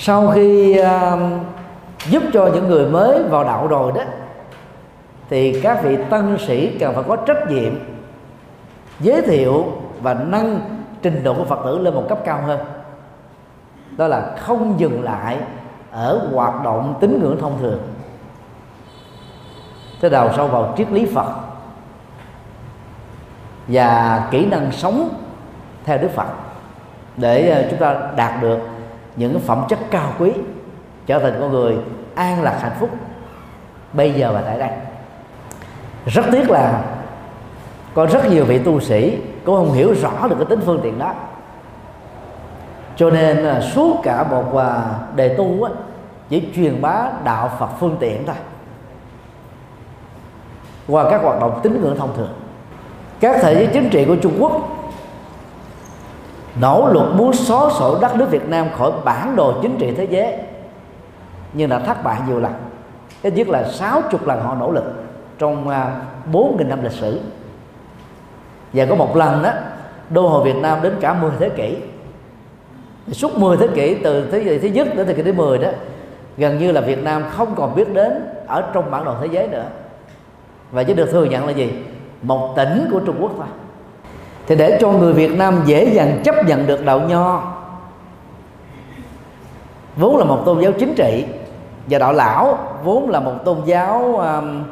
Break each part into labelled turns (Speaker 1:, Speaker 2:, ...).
Speaker 1: sau khi uh, giúp cho những người mới vào đạo rồi đó thì các vị tân sĩ cần phải có trách nhiệm giới thiệu và nâng trình độ của phật tử lên một cấp cao hơn. Đó là không dừng lại ở hoạt động tín ngưỡng thông thường. Thế đầu sâu vào triết lý phật và kỹ năng sống theo đức phật để à, chúng ta đạt được những phẩm chất cao quý trở thành con người an lạc hạnh phúc. Bây giờ và tại đây rất tiếc là có rất nhiều vị tu sĩ cũng không hiểu rõ được cái tính phương tiện đó. Cho nên à, suốt cả một à, đề tu á, chỉ truyền bá đạo Phật phương tiện thôi. Qua các hoạt động tín ngưỡng thông thường. Các thể chế chính trị của Trung Quốc nỗ lực muốn xóa sổ đất nước Việt Nam khỏi bản đồ chính trị thế giới. Nhưng đã thất bại nhiều lần. Ít nhất là 60 lần họ nỗ lực trong à, 4.000 năm lịch sử. Và có một lần đó đô hộ Việt Nam đến cả 10 thế kỷ. Suốt 10 thế kỷ từ thế kỷ thứ nhất đến thế kỷ thứ 10 đó, gần như là Việt Nam không còn biết đến ở trong bản đồ thế giới nữa. Và chỉ được thừa nhận là gì? Một tỉnh của Trung Quốc thôi thì để cho người Việt Nam dễ dàng chấp nhận được đạo nho. Vốn là một tôn giáo chính trị và đạo lão vốn là một tôn giáo um,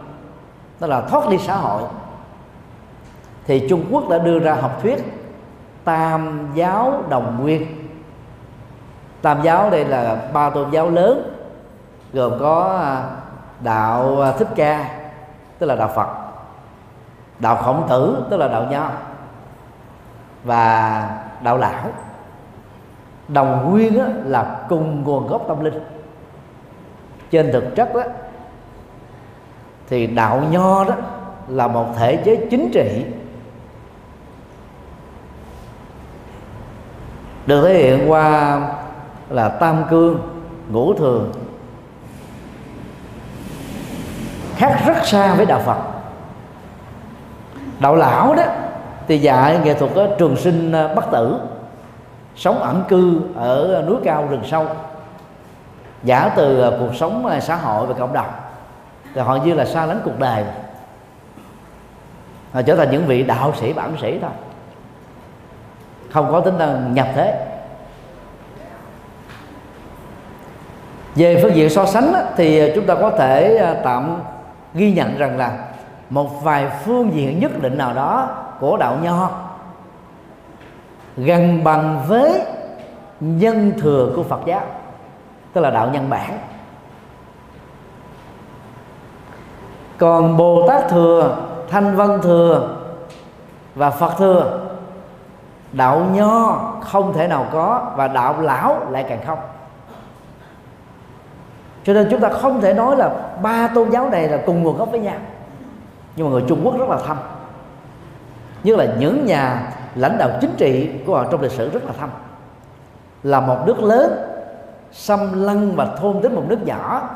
Speaker 1: đó là thoát ly xã hội. Thì Trung Quốc đã đưa ra học thuyết tam giáo đồng nguyên. Tam giáo đây là ba tôn giáo lớn gồm có à, đạo à, thích ca tức là đạo phật đạo khổng tử tức là đạo nho và đạo lão đồng nguyên á, là cùng nguồn gốc tâm linh. Trên thực chất đó thì đạo nho đó là một thể chế chính trị. Được thể hiện qua là tam cương ngũ thường khác rất xa với đạo phật. Đạo lão đó thì dạy nghệ thuật đó, trường sinh à, bất tử. Sống ẩn cư ở núi cao rừng sâu. Giả từ à, cuộc sống à, xã hội và cộng đồng. Thì họ như là xa lánh cuộc đời. Họ trở thành những vị đạo sĩ bản sĩ thôi. Không có tính năng nhập thế. Về phương diện so sánh thì chúng ta có thể tạm ghi nhận rằng là một vài phương diện nhất định nào đó của đạo nho. Gần bằng với nhân thừa của Phật giáo, tức là đạo nhân bản. Còn Bồ Tát thừa, Thanh Văn thừa và Phật thừa, đạo nho không thể nào có và đạo lão lại càng không. Cho nên chúng ta không thể nói là ba tôn giáo này là cùng nguồn gốc với nhau. Nhưng mà người Trung Quốc rất là thâm như là những nhà lãnh đạo chính trị của họ trong lịch sử rất là thâm. Là một nước lớn, xâm lăng và thôn tính một nước nhỏ,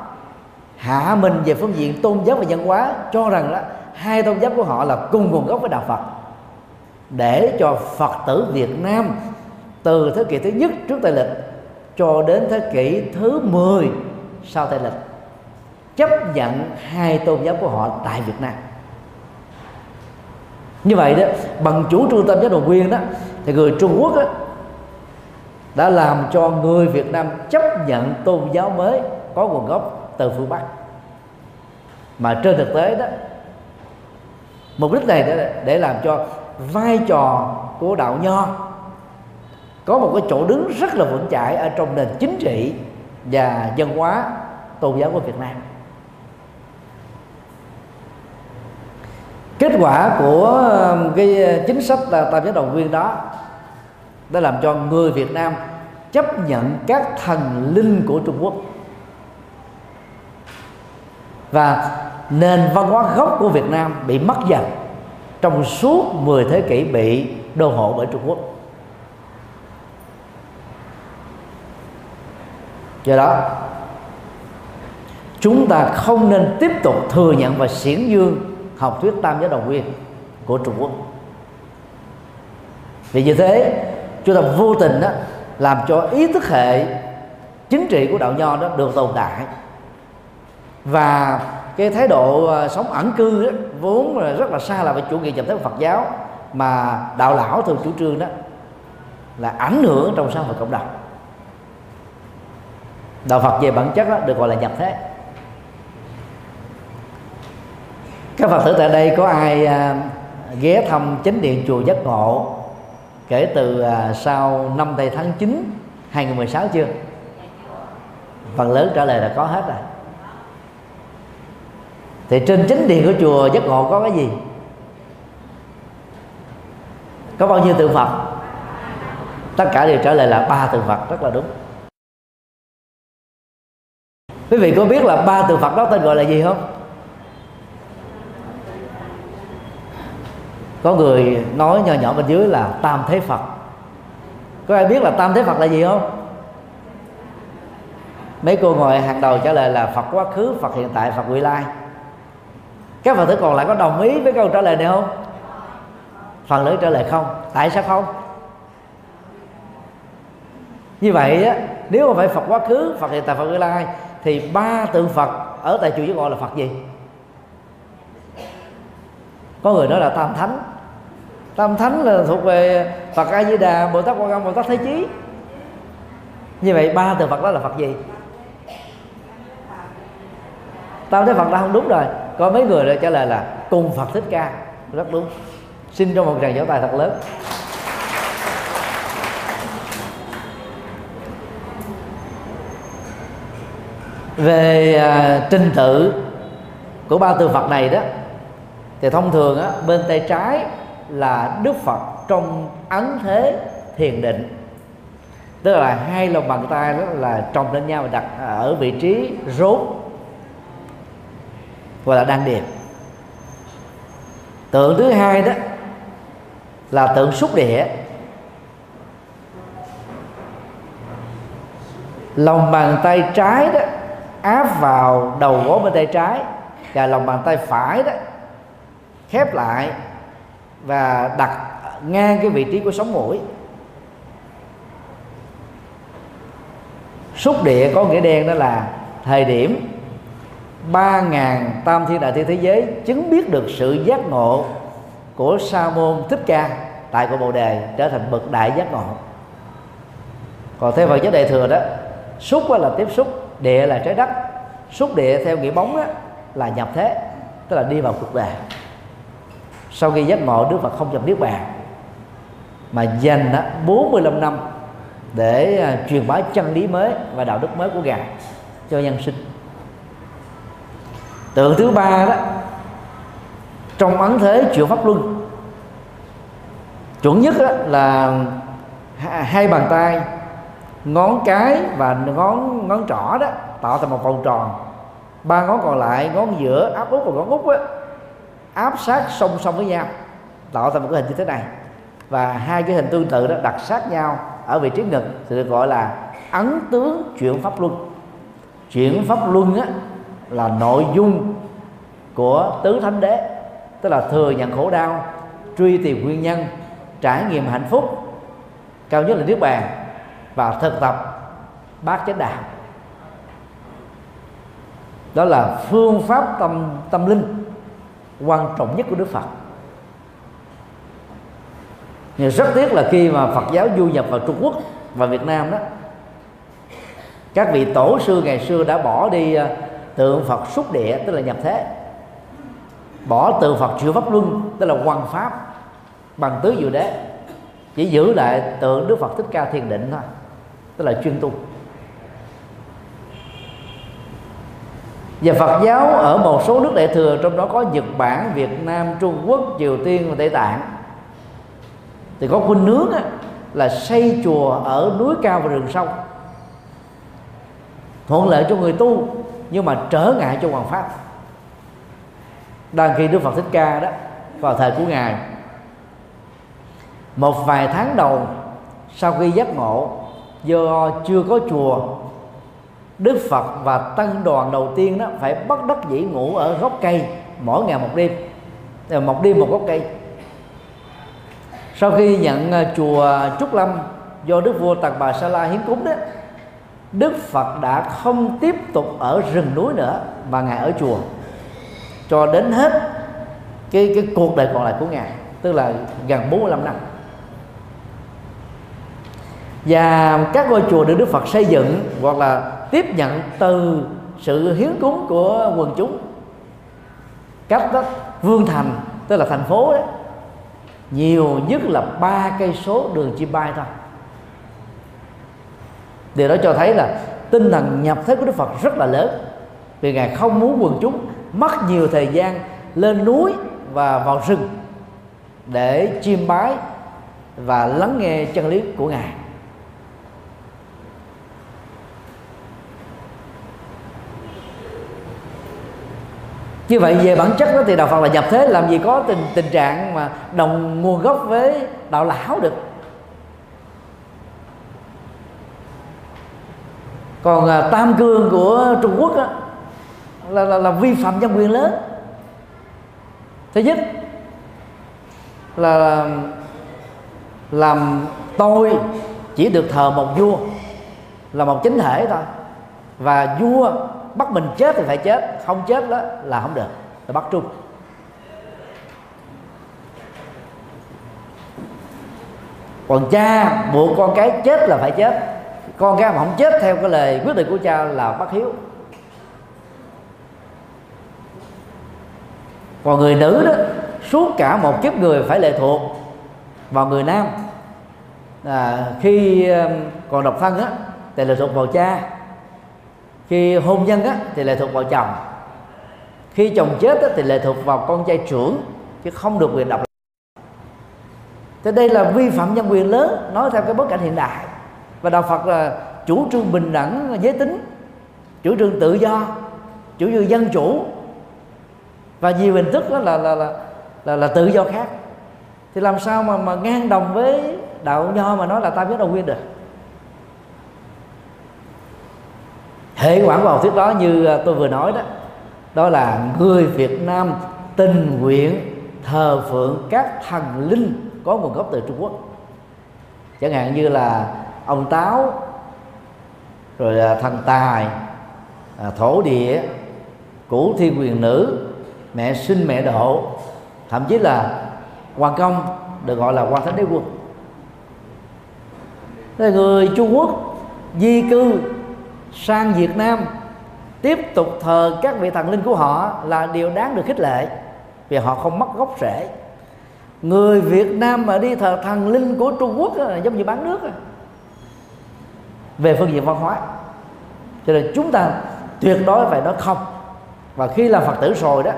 Speaker 1: hạ mình về phương diện tôn giáo và văn hóa, cho rằng đó hai tôn giáo của họ là cùng nguồn gốc với đạo Phật. Để cho Phật tử Việt Nam từ thế kỷ thứ nhất trước Tây lịch cho đến thế kỷ thứ 10 sau Tây lịch chấp nhận hai tôn giáo của họ tại Việt Nam như vậy đó bằng chủ trương tâm giáo đồ quyền đó thì người Trung Quốc đó, đã làm cho người Việt Nam chấp nhận tôn giáo mới có nguồn gốc từ phương Bắc. Mà trên thực tế đó mục đích này để, để làm cho vai trò của đạo nho có một cái chỗ đứng rất là vững chãi ở trong nền chính trị và văn hóa tôn giáo của Việt Nam. Kết quả của um, cái ờ, chính sách là tam giác đồng viên đó, đã làm cho người Việt Nam chấp nhận các thần linh của Trung Quốc. Và nền văn hóa gốc của Việt Nam bị mất dần trong suốt 10 thế kỷ bị đô hộ bởi Trung Quốc. Do đó, chúng ta không nên tiếp tục thừa nhận và xiển dương học thuyết tam giáo đồng nguyên của Trung Quốc. Vì như thế chúng ta vô tình đó, làm cho ý thức hệ chính trị của đạo nho đó được tồn tại. Và cái thái độ à, sống ẩn cư đó, vốn là rất là xa là với chủ nghĩa nhập thế của Phật giáo mà đạo lão thường chủ trương đó là ảnh hưởng trong xã hội cộng đồng. Đạo Phật về bản chất đó, được gọi là nhập thế. Các Phật tử tại đây có ai à, ghé thăm chánh điện chùa Giác Ngộ kể từ à, sau năm tây tháng 9 2016 chưa? Phần lớn trả lời là có hết rồi. Thì trên chính điện của chùa giác ngộ có cái gì? Có bao nhiêu tượng phật? Tất cả đều trả lời là ba tượng phật, rất là đúng. Quý vị có biết là ba tượng phật đó tên gọi là gì không? Có người nói nhỏ nhỏ bên dưới là tam thế phật. Có ai biết là tam thế phật là gì không? Mấy cô ngồi hàng đầu trả lời là phật quá khứ, phật hiện tại, phật vị lai. Các phật tử còn lại có đồng ý với câu trả lời này không? Phần lớn trả lời không. Tại sao không? Như vậy á, nếu mà phải phật quá khứ, phật hiện tại, phật vị lai, thì ba tượng phật ở tại chùa giác gọi là phật gì? Có người nói là tam thánh. Tam thánh là thuộc về phật a di đà bồ tát quan âm bồ tát thế chí. Như vậy ba từ phật đó là phật gì? Tam thế phật là không đúng rồi. Có mấy người đã trả lời là cùng phật thích ca. Rất đúng. Xin cho một tràng vỗ tay thật lớn. Về à, trình tự của ba từ phật này đó thì thông thường á, bên tay trái là đức phật trong ấn thế thiền định. Tức là hai lòng bàn tay đó là trồng lên nhau và đặt ở vị trí rốt gọi là đan điền. Tượng thứ hai đó là tượng xúc địa. Lòng bàn tay trái đó áp vào đầu gối bên tay trái và lòng bàn tay phải đó khép lại và đặt ngang cái vị trí của sống mũi. Xúc địa có nghĩa đen đó là thời điểm ba ngàn tam thiên đại thiên thế giới chứng biết được sự giác ngộ của sa môn thích ca tại của bồ đề trở thành bậc đại giác ngộ. Còn theo phật giáo đại thừa đó xúc là tiếp xúc địa là trái đất. Xúc địa theo nghĩa bóng đó, là nhập thế tức là đi vào cuộc đời sau khi giác ngộ đức phật không nhập niết bàn. Mà dành 45 năm để à, truyền bá chân lý mới và đạo đức mới của ngài cho nhân sinh. Tượng thứ ba đó trong ấn thế chuyển pháp luân chuẩn nhất là hai bàn tay ngón cái và ngón ngón trỏ đó tạo thành một vòng tròn. Ba ngón còn lại ngón giữa áp út và ngón út á, áp sát song song với nhau. Tạo thành một cái hình như thế này. Và hai cái hình tương tự đó đặt sát nhau ở vị trí ngực thì được gọi là ấn tướng chuyển pháp luân. Chuyển pháp luân á, là nội dung của tứ thánh đế tức là thừa nhận khổ đau truy tìm nguyên nhân trải nghiệm hạnh phúc cao nhất là niết bàn và thực tập bát chánh đạo. Đó là phương pháp tâm tâm linh quan trọng nhất của đức phật. Nhưng rất tiếc là khi mà phật giáo du nhập vào trung quốc và việt nam đó, các vị tổ sư ngày xưa đã bỏ đi à, tượng phật xúc địa, tức là nhập thế. Bỏ tượng phật chịu pháp luân, tức là quan pháp, bằng tứ diệu đế, chỉ giữ lại tượng đức phật thích ca thiền định thôi, tức là chuyên tu. Và Phật giáo ở một số nước đại thừa trong đó có Nhật Bản, Việt Nam, Trung Quốc, Triều Tiên và Tây Tạng. Thì có khuynh hướng là xây chùa ở núi cao và rừng sâu thuận lợi cho người tu nhưng mà trở ngại cho hoàng pháp. Đang khi đức phật thích ca đó vào thời của ngài một vài tháng đầu sau khi giác ngộ do chưa có chùa đức phật và tăng đoàn đầu tiên đó phải bắt đắc dĩ ngủ ở gốc cây mỗi ngày một đêm. Ờ, một đêm một gốc cây. Sau khi nhận ờ, chùa trúc lâm do đức vua tần bà sa la hiến cúng đó, Đức Phật đã không tiếp tục ở rừng núi nữa mà ngài ở chùa. Cho đến hết cái cái cuộc đời còn lại của ngài, tức là gần 45 năm và các ngôi chùa được Đức Phật xây dựng hoặc là tiếp nhận từ sự hiến cúng của quần chúng. Cách đó, vương thành, tức là thành phố đấy nhiều nhất là ba cây số đường chim bay thôi. Điều đó cho thấy là tinh thần nhập thế của Đức Phật rất là lớn. Vì ngài không muốn quần chúng mất nhiều thời gian lên núi và vào rừng để chiêm bái và lắng nghe chân lý của ngài. Như vậy về bản chất đó thì đạo Phật là nhập thế làm gì có tình tình trạng mà đồng nguồn gốc với đạo lão được. Còn à, tam cương của Trung Quốc á, là, là, là vi phạm nhân quyền lớn. Thứ nhất là làm tôi chỉ được thờ một vua là một chính thể thôi. Và vua bắt mình chết thì phải chết không chết đó là không được. Là bắt trung. Còn cha buộc con cái chết là phải chết. Con cái mà không chết theo cái lời quyết định của cha là bắt hiếu. Còn người nữ đó suốt cả một kiếp người phải lệ thuộc vào người nam. À, khi còn độc thân á thì lệ thuộc vào cha khi hôn nhân á thì lệ thuộc vào chồng. Khi chồng chết á, thì lệ thuộc vào con trai trưởng chứ không được quyền độc lập. Thế đây là vi phạm nhân quyền lớn nói theo cái bối cảnh hiện đại. Và đạo phật là chủ trương bình đẳng giới tính chủ trương tự do chủ trương dân chủ. Và nhiều hình thức đó là là là là, là tự do khác. Thì làm sao mà mà ngang đồng với đạo nho mà nói là ta biết đâu quyền được. Hệ quả của học thuyết đó như à, tôi vừa nói đó đó là người Việt Nam tình nguyện thờ phượng các thần linh có nguồn gốc từ Trung Quốc. Chẳng hạn như là ông táo, rồi là thần tài à, thổ địa cũ thiên quyền nữ, mẹ sinh mẹ độ, thậm chí là hoàng công được gọi là quan thánh đế quân Thế người Trung Quốc di cư sang Việt Nam tiếp tục thờ các vị thần linh của họ là điều đáng được khích lệ vì họ không mất gốc rễ. Người Việt Nam mà đi thờ thần linh của Trung Quốc là giống như bán nước về phương diện văn hóa. Cho nên chúng ta tuyệt đối phải nói không. Và khi làm Phật tử rồi đó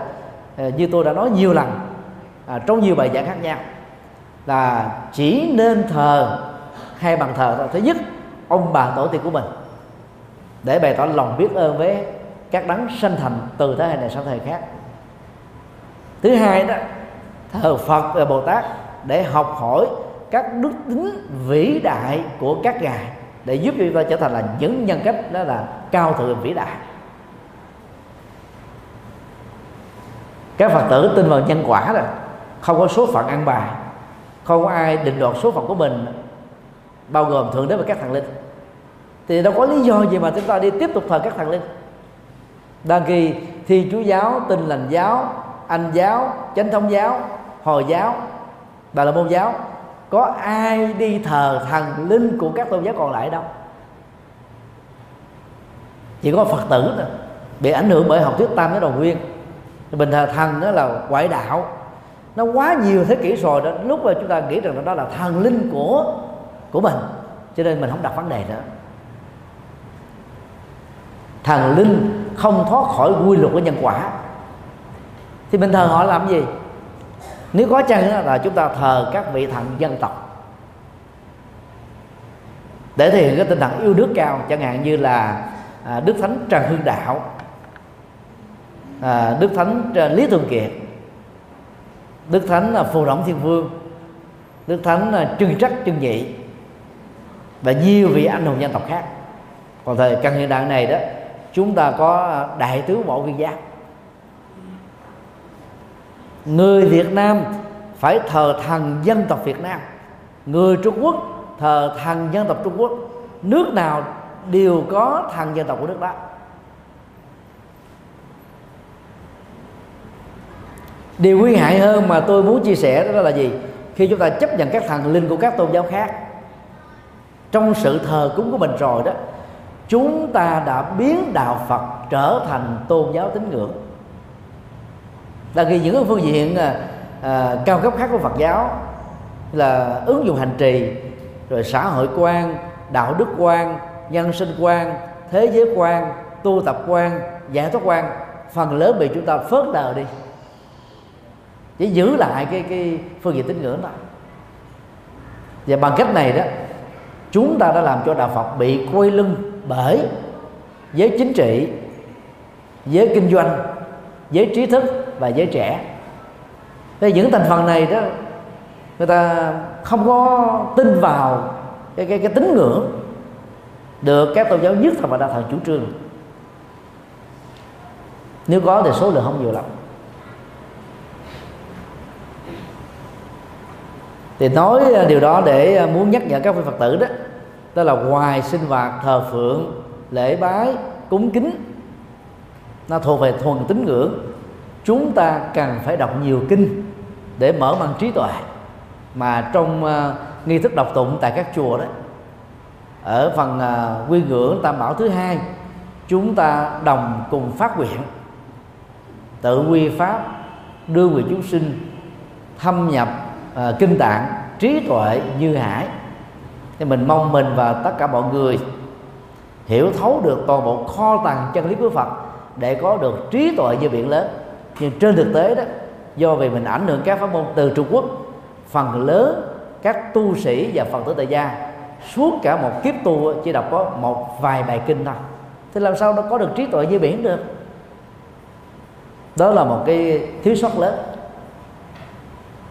Speaker 1: à, như tôi đã nói nhiều lần à, trong nhiều bài giảng khác nhau là chỉ nên thờ hai bàn thờ thôi. Thứ nhất ông bà tổ tiên của mình để bày tỏ lòng biết ơn với các đấng sanh thành từ thế hệ này sang thế hệ khác. Thứ hai đó, thờ phật và bồ tát để học hỏi các đức tính vĩ đại của các ngài để giúp cho chúng ta trở thành là những nhân cách đó là cao thượng vĩ đại. Các phật tử tin vào nhân quả rồi không có số phận ăn bài, không có ai định đoạt số phận của mình, bao gồm thượng đế và các thần linh thì đâu có lý do gì mà chúng ta đi tiếp tục thờ các thần linh. Đăng kỳ thi chúa giáo, tin lành giáo, anh giáo, chánh thống giáo, hồi giáo, bà là môn giáo, có ai đi thờ thần linh của các tôn giáo còn lại đâu? Chỉ có phật tử thôi, bị ảnh hưởng bởi học thuyết tam giáo đầu nguyên. Bình thờ thần đó là ngoại đạo. Nó quá nhiều thế kỷ rồi đó, lúc mà chúng ta nghĩ rằng đó là thần linh của của mình. Cho nên mình không đặt vấn đề nữa thần linh không thoát khỏi quy luật của nhân quả. Thì mình thờ họ làm gì? Nếu có chăng là chúng ta thờ các vị thần dân tộc. Để thể hiện cái tinh thần yêu nước cao chẳng hạn như là à, đức thánh trần hưng đạo à, đức thánh lý thường kiệt đức thánh là phù động thiên vương đức thánh là trưng trắc trưng nhị và nhiều vị anh hùng dân tộc khác. Còn thời căn hiện đại này đó chúng ta có đại tướng bộ viên giác người việt nam phải thờ thần dân tộc việt nam. Người trung quốc thờ thần dân tộc trung quốc. Nước nào đều có thần dân tộc của nước đó. Điều nguy hại hơn mà tôi muốn chia sẻ đó là gì? Khi chúng ta chấp nhận các thần linh của các tôn giáo khác trong sự thờ cúng của mình rồi đó chúng ta đã biến đạo phật trở thành tôn giáo tín ngưỡng. Là vì những phương diện à, à, cao cấp khác của phật giáo là ứng dụng hành trì rồi xã hội quan đạo đức quan nhân sinh quan thế giới quan tu tập quan giải thoát quan phần lớn bị chúng ta phớt lờ đi. Chỉ giữ lại cái cái phương diện tín ngưỡng đó và bằng cách này đó chúng ta đã làm cho đạo Phật bị quay lưng bởi giới chính trị giới kinh doanh giới trí thức và giới trẻ. Thế những thành phần này đó người ta không có tin vào cái cái, cái tín ngưỡng được các tôn giáo nhất thần và đa thần chủ trương. Nếu có thì số lượng không nhiều lắm. Thì nói điều đó để muốn nhắc nhở các vị phật tử đó tức là ngoài sinh hoạt thờ phượng lễ bái cúng kính. Nó thuộc về thuần tín ngưỡng. Chúng ta cần phải đọc nhiều kinh để mở mang trí tuệ. Mà trong uh, nghi thức đọc tụng tại các chùa đó ở phần uh, quy ngưỡng tam bảo thứ hai chúng ta đồng cùng phát nguyện tự quy pháp đưa người chúng sinh thâm nhập uh, kinh tạng trí tuệ như hải thì mình mong mình và tất cả mọi người hiểu thấu được toàn bộ kho tàng chân lý của Phật để có được trí tuệ như biển lớn. Nhưng trên thực tế đó, do vì mình ảnh hưởng các pháp môn từ Trung Quốc, phần lớn các tu sĩ và phật tử tại gia suốt cả một kiếp tu chỉ đọc có một vài bài kinh thôi. Thì làm sao nó có được trí tuệ như biển được? Đó là một cái thiếu sót lớn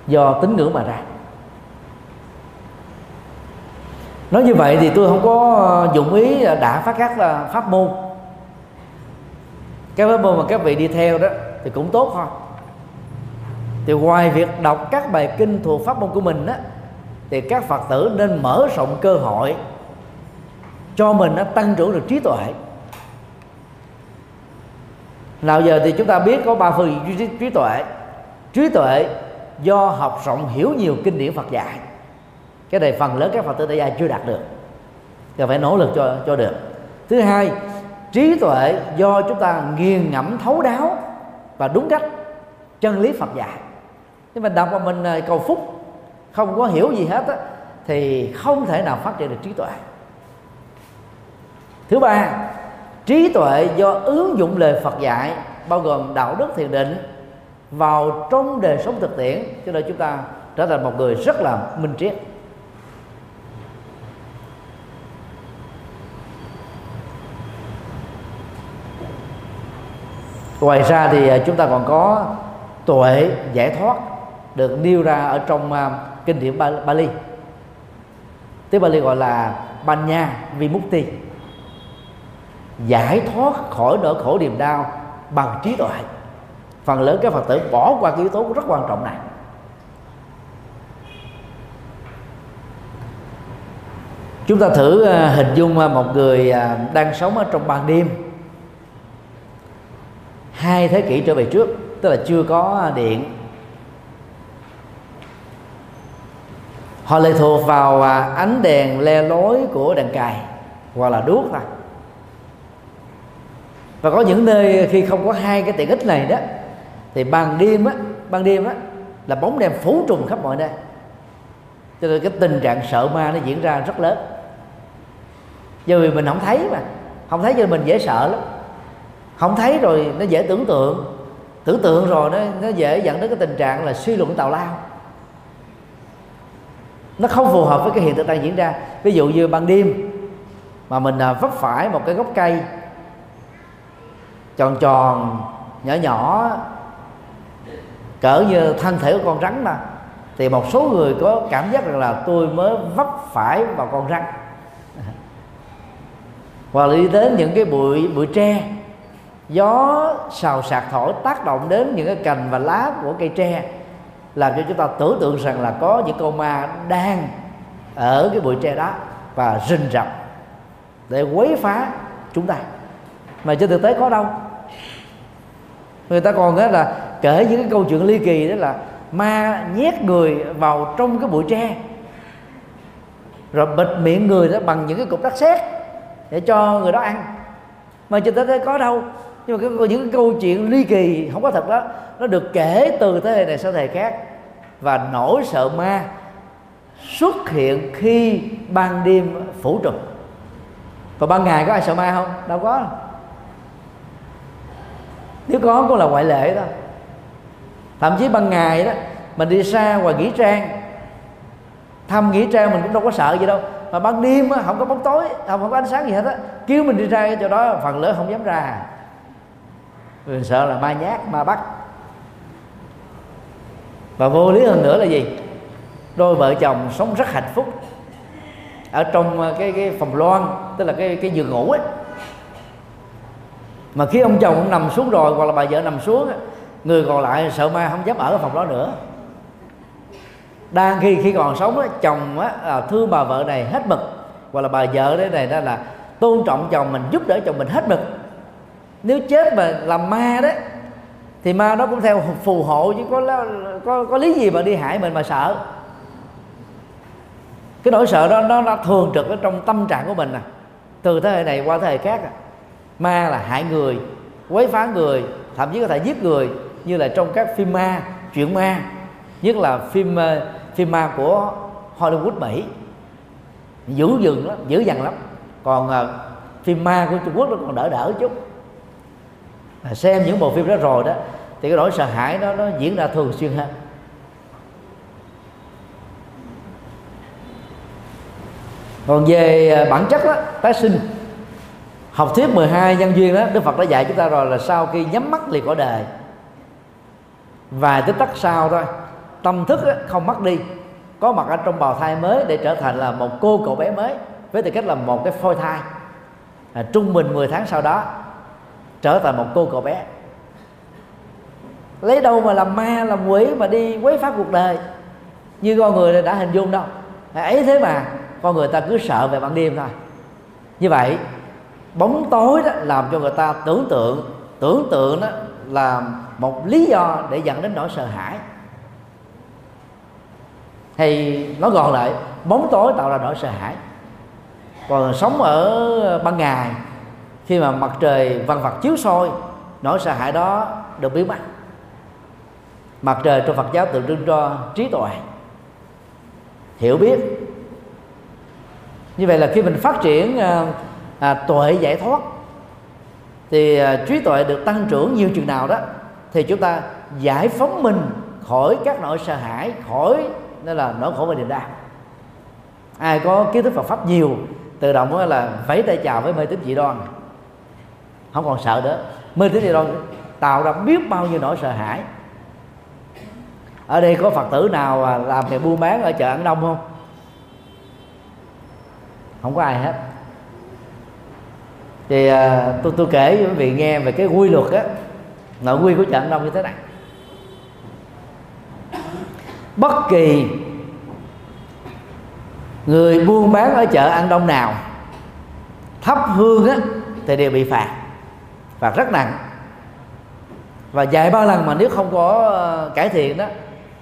Speaker 1: do tính ngưỡng mà ra. Nói như vậy thì tôi không có ờ, dụng ý ờ, đã phát các ờ, pháp môn. Cái pháp môn mà các vị đi theo đó thì cũng tốt thôi. Thì ngoài việc đọc các bài kinh thuộc pháp môn của mình đó thì các phật tử nên mở rộng cơ hội cho mình nó tăng trưởng được trí tuệ. Nào giờ thì chúng ta biết có ba phương trí, trí tuệ. Trí tuệ do học rộng hiểu nhiều kinh điển Phật dạy cái này phần lớn các Phật tử tại gia chưa đạt được. Cần phải nỗ lực cho cho được. Thứ hai trí tuệ do chúng ta nghiền ngẫm thấu đáo và đúng cách chân lý Phật dạy. Nhưng mà đọc mà mình à, cầu phúc không có hiểu gì hết á, thì không thể nào phát triển được trí tuệ. Thứ ba trí tuệ do ứng dụng lời Phật dạy bao gồm đạo đức thiền định vào trong đời sống thực tiễn cho nên chúng ta trở thành một người rất là minh triết. Ngoài ra thì à, chúng ta còn có tuệ giải thoát được nêu ra ở trong à, kinh điển Bali. Tiếng Bali gọi là Banya Vimukti. Giải thoát khỏi nỗi khổ niềm đau bằng trí tuệ. Phần lớn các phật tử bỏ qua cái yếu tố rất quan trọng này. Chúng ta thử à, hình dung một người đang sống ở trong ban đêm hai thế kỷ trở về trước, tức là chưa có điện. Họ lệ thuộc vào à, ánh đèn le lối của đèn cài hoặc là đuốc thôi. Và có những nơi khi không có hai cái tiện ích này đó, thì ban đêm á, ban đêm á, là bóng đèn phủ trùng khắp mọi nơi. Cho nên cái tình trạng sợ ma nó diễn ra rất lớn. Do vì mình không thấy mà, không thấy cho mình dễ sợ lắm không thấy rồi, nó dễ tưởng tượng. Tưởng tượng rồi, nó nó dễ dẫn đến cái tình trạng là suy luận tào lao. Nó không phù hợp với cái hiện tượng đang diễn ra. Ví dụ như ban đêm, mà mình à, vấp phải một cái gốc cây, tròn tròn, nhỏ nhỏ, cỡ như thân thể của con rắn mà, thì một số người có cảm giác rằng là tôi mới vấp phải vào con rắn. Hoặc là đi đến những cái bụi bụi tre gió xào sạc thổi tác động đến những cái cành và lá của cây tre, làm cho chúng ta tưởng tượng rằng là có những con ma đang ở cái bụi tre đó và rình rập để quấy phá chúng ta. Mà trên thực tế có đâu. Người ta còn nói là kể những cái câu chuyện ly kỳ đó là ma nhét người vào trong cái bụi tre, rồi bịt miệng người đó bằng những cái cục đất sét để cho người đó ăn. Mà trên thực tế có đâu nhưng mà cái, những cái câu chuyện ly kỳ không có thật đó nó được kể từ thế hệ này sang thế hệ khác. Và nỗi sợ ma xuất hiện khi ban đêm phủ trùm. Còn ban ngày có ai sợ ma không? Đâu có. Nếu có cũng là ngoại lệ thôi thậm chí ban ngày đó mình đi xa ngoài nghỉ trang. Thăm nghỉ trang mình cũng đâu có sợ gì đâu. Mà ban đêm không có bóng tối không, có ánh sáng gì hết á. Kêu mình đi ra cái chỗ đó phần lớn không dám ra mình sợ là ma nhát ma bắt. Và vô lý hơn nữa là gì? Đôi vợ chồng sống rất hạnh phúc. Ở trong ờ, cái cái phòng loan tức là cái cái giường ngủ ấy mà khi ông chồng ông nằm xuống rồi hoặc là bà vợ nằm xuống người còn lại sợ ma không dám ở phòng đó nữa. Đang khi khi còn sống ấy, chồng á, à, thương bà vợ này hết mực. Hoặc là bà vợ đấy này đó là tôn trọng chồng mình giúp đỡ chồng mình hết mực nếu chết mà làm ma đấy thì ma nó cũng theo phù hộ chứ có có có lý gì mà đi hại mình mà sợ. Cái nỗi sợ đó nó, nó thường trực ở trong tâm trạng của mình à. Từ thế hệ này qua thế hệ khác à. ma là hại người quấy phá người thậm chí có thể giết người như là trong các phim ma chuyện ma. Nhất là phim ờ, phim ma của Hollywood Mỹ. Dữ dừng lắm dữ dằn lắm. Còn uh, phim ma của Trung Quốc nó còn đỡ đỡ chút mà xem những bộ phim đó rồi đó thì cái nỗi sợ hãi đó nó diễn ra thường xuyên hơn. Còn về à, bản chất đó, tái sinh học thuyết 12 nhân duyên đó Đức Phật đã dạy chúng ta rồi là sau khi nhắm mắt liền cõi đời vài tích tắc sau thôi tâm thức đó, không mất đi có mặt ở trong bào thai mới để trở thành là một cô cậu bé mới với tư cách là một cái phôi thai. À, trung bình 10 tháng sau đó trở thành một cô cậu bé. Lấy đâu mà làm ma, làm quỷ mà đi quấy phá cuộc đời? Như con người đã hình dung đâu. Ấy thế mà, con người ta cứ sợ về ban đêm thôi. Như vậy, bóng tối đó làm cho người ta tưởng tượng tưởng tượng đó là một lý do để dẫn đến nỗi sợ hãi. Thì nó gọn lại, bóng tối tạo ra nỗi sợ hãi. Còn sống ở ban ngày khi mà mặt trời vằn vặt chiếu soi nỗi sợ hãi đó được biến mất mặt trời trong Phật giáo tượng trưng cho trí tuệ. Hiểu biết. Như vậy là khi mình phát triển à, à, tuệ giải thoát thì à, trí tuệ được tăng trưởng nhiều chừng nào đó thì chúng ta giải phóng mình khỏi các nỗi sợ hãi khỏi nên là nỗi khổ và niềm đau. Ai có kiến thức Phật pháp nhiều tự động là vẫy tay chào với mê tín dị đoan không còn sợ nữa. Mê tín dị đoan tạo ra biết bao nhiêu nỗi sợ hãi. Ở đây có phật tử nào làm nghề buôn bán ở chợ An Đông không? Không có ai hết. Thì à, tôi tôi kể với quý vị nghe về cái quy luật á. Nội quy của chợ An Đông như thế này. Bất kỳ người buôn bán ở chợ An Đông nào, thắp hương á, thì đều bị phạt phạt rất nặng. Và vài ba lần mà nếu không có ờ, cải thiện đó,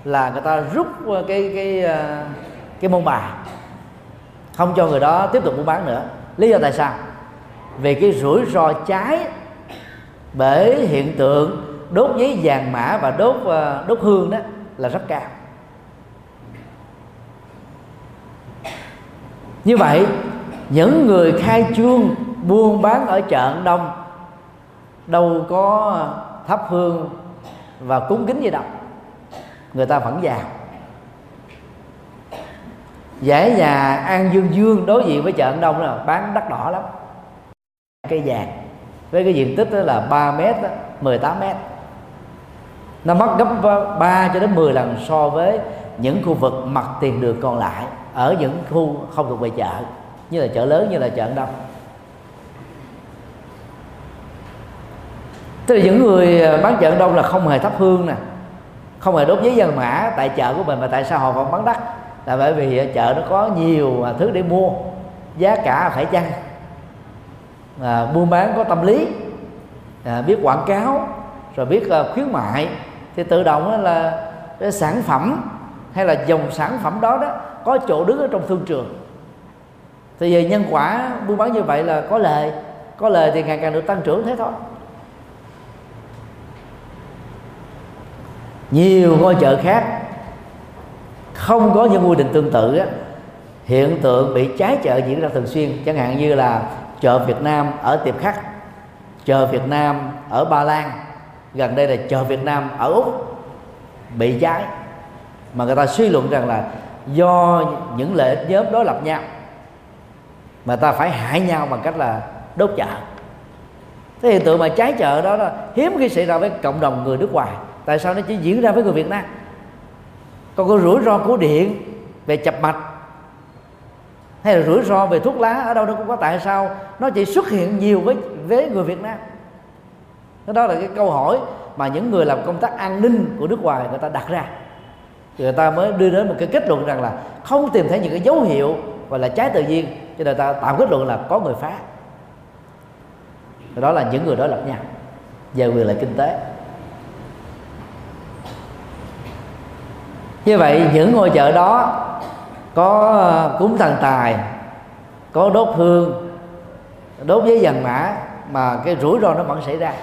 Speaker 1: là người ta rút ờ, cái cái ờ, cái môn bài. Không cho người đó tiếp tục buôn bán nữa. Lý do tại sao? Vì cái rủi ro cháy bởi hiện tượng đốt giấy vàng mã và đốt đốt hương đó là rất cao. Như vậy, những người khai trương buôn bán ở chợ đông đâu có thắp hương và cúng kính gì đâu. Người ta vẫn già dễ nhà an dương dương đối diện với chợ đông là bán đắt đỏ lắm. Cây vàng, với cái diện tích đó là 3 mét 18 mét. Nó mất gấp 3 cho đến 10 lần so với những khu vực mặt tiền đường còn lại ở những khu không thuộc về chợ, như là chợ lớn, như là chợ đông. Tức là những người ờ, bán chợ đông là không hề thắp hương nè không hề đốt giấy dân mã tại chợ của mình mà tại sao họ vẫn bán đắt? Là bởi vì ờ, chợ nó có nhiều ờ, thứ để mua giá cả phải chăng? À, buôn bán có tâm lý à, biết quảng cáo rồi biết à, khuyến mại. Thì tự động đó là cái sản phẩm hay là dòng sản phẩm đó đó có chỗ đứng ở trong thương trường. Thì về nhân quả buôn bán như vậy là có lời có lời thì ngày càng được tăng trưởng thế thôi. Nhiều ngôi chợ khác không có những quy định tương tự á, hiện tượng bị trái chợ diễn ra thường xuyên chẳng hạn như là chợ Việt Nam ở Tiệp Khắc chợ Việt Nam ở Ba Lan gần đây là chợ Việt Nam ở Úc bị trái. Mà người ta suy luận rằng là do những lợi ích nhóm đối lập nhau mà ta phải hại nhau bằng cách là đốt chợ. Thế hiện tượng mà trái chợ đó đó hiếm khi xảy ra với cộng đồng người nước ngoài tại sao nó chỉ diễn ra với người việt nam? Còn có rủi ro của điện về chập mạch, hay là rủi ro về thuốc lá ở đâu nó cũng có. Tại sao nó chỉ xuất hiện nhiều với với người Việt Nam? Đó là cái câu hỏi mà những người làm công tác an ninh của nước ngoài người ta đặt ra. Thì người ta mới đưa đến một cái kết luận rằng là không tìm thấy những cái dấu hiệu gọi là trái tự nhiên, cho nên ta tạo kết luận là có người phá. Đó là những người đó lập nhau, về quyền lợi kinh tế. Như vậy những ngôi chợ đó có ờ, cúng thần tài có đốt hương đốt giấy vàng mã mà cái rủi ro nó vẫn xảy ra.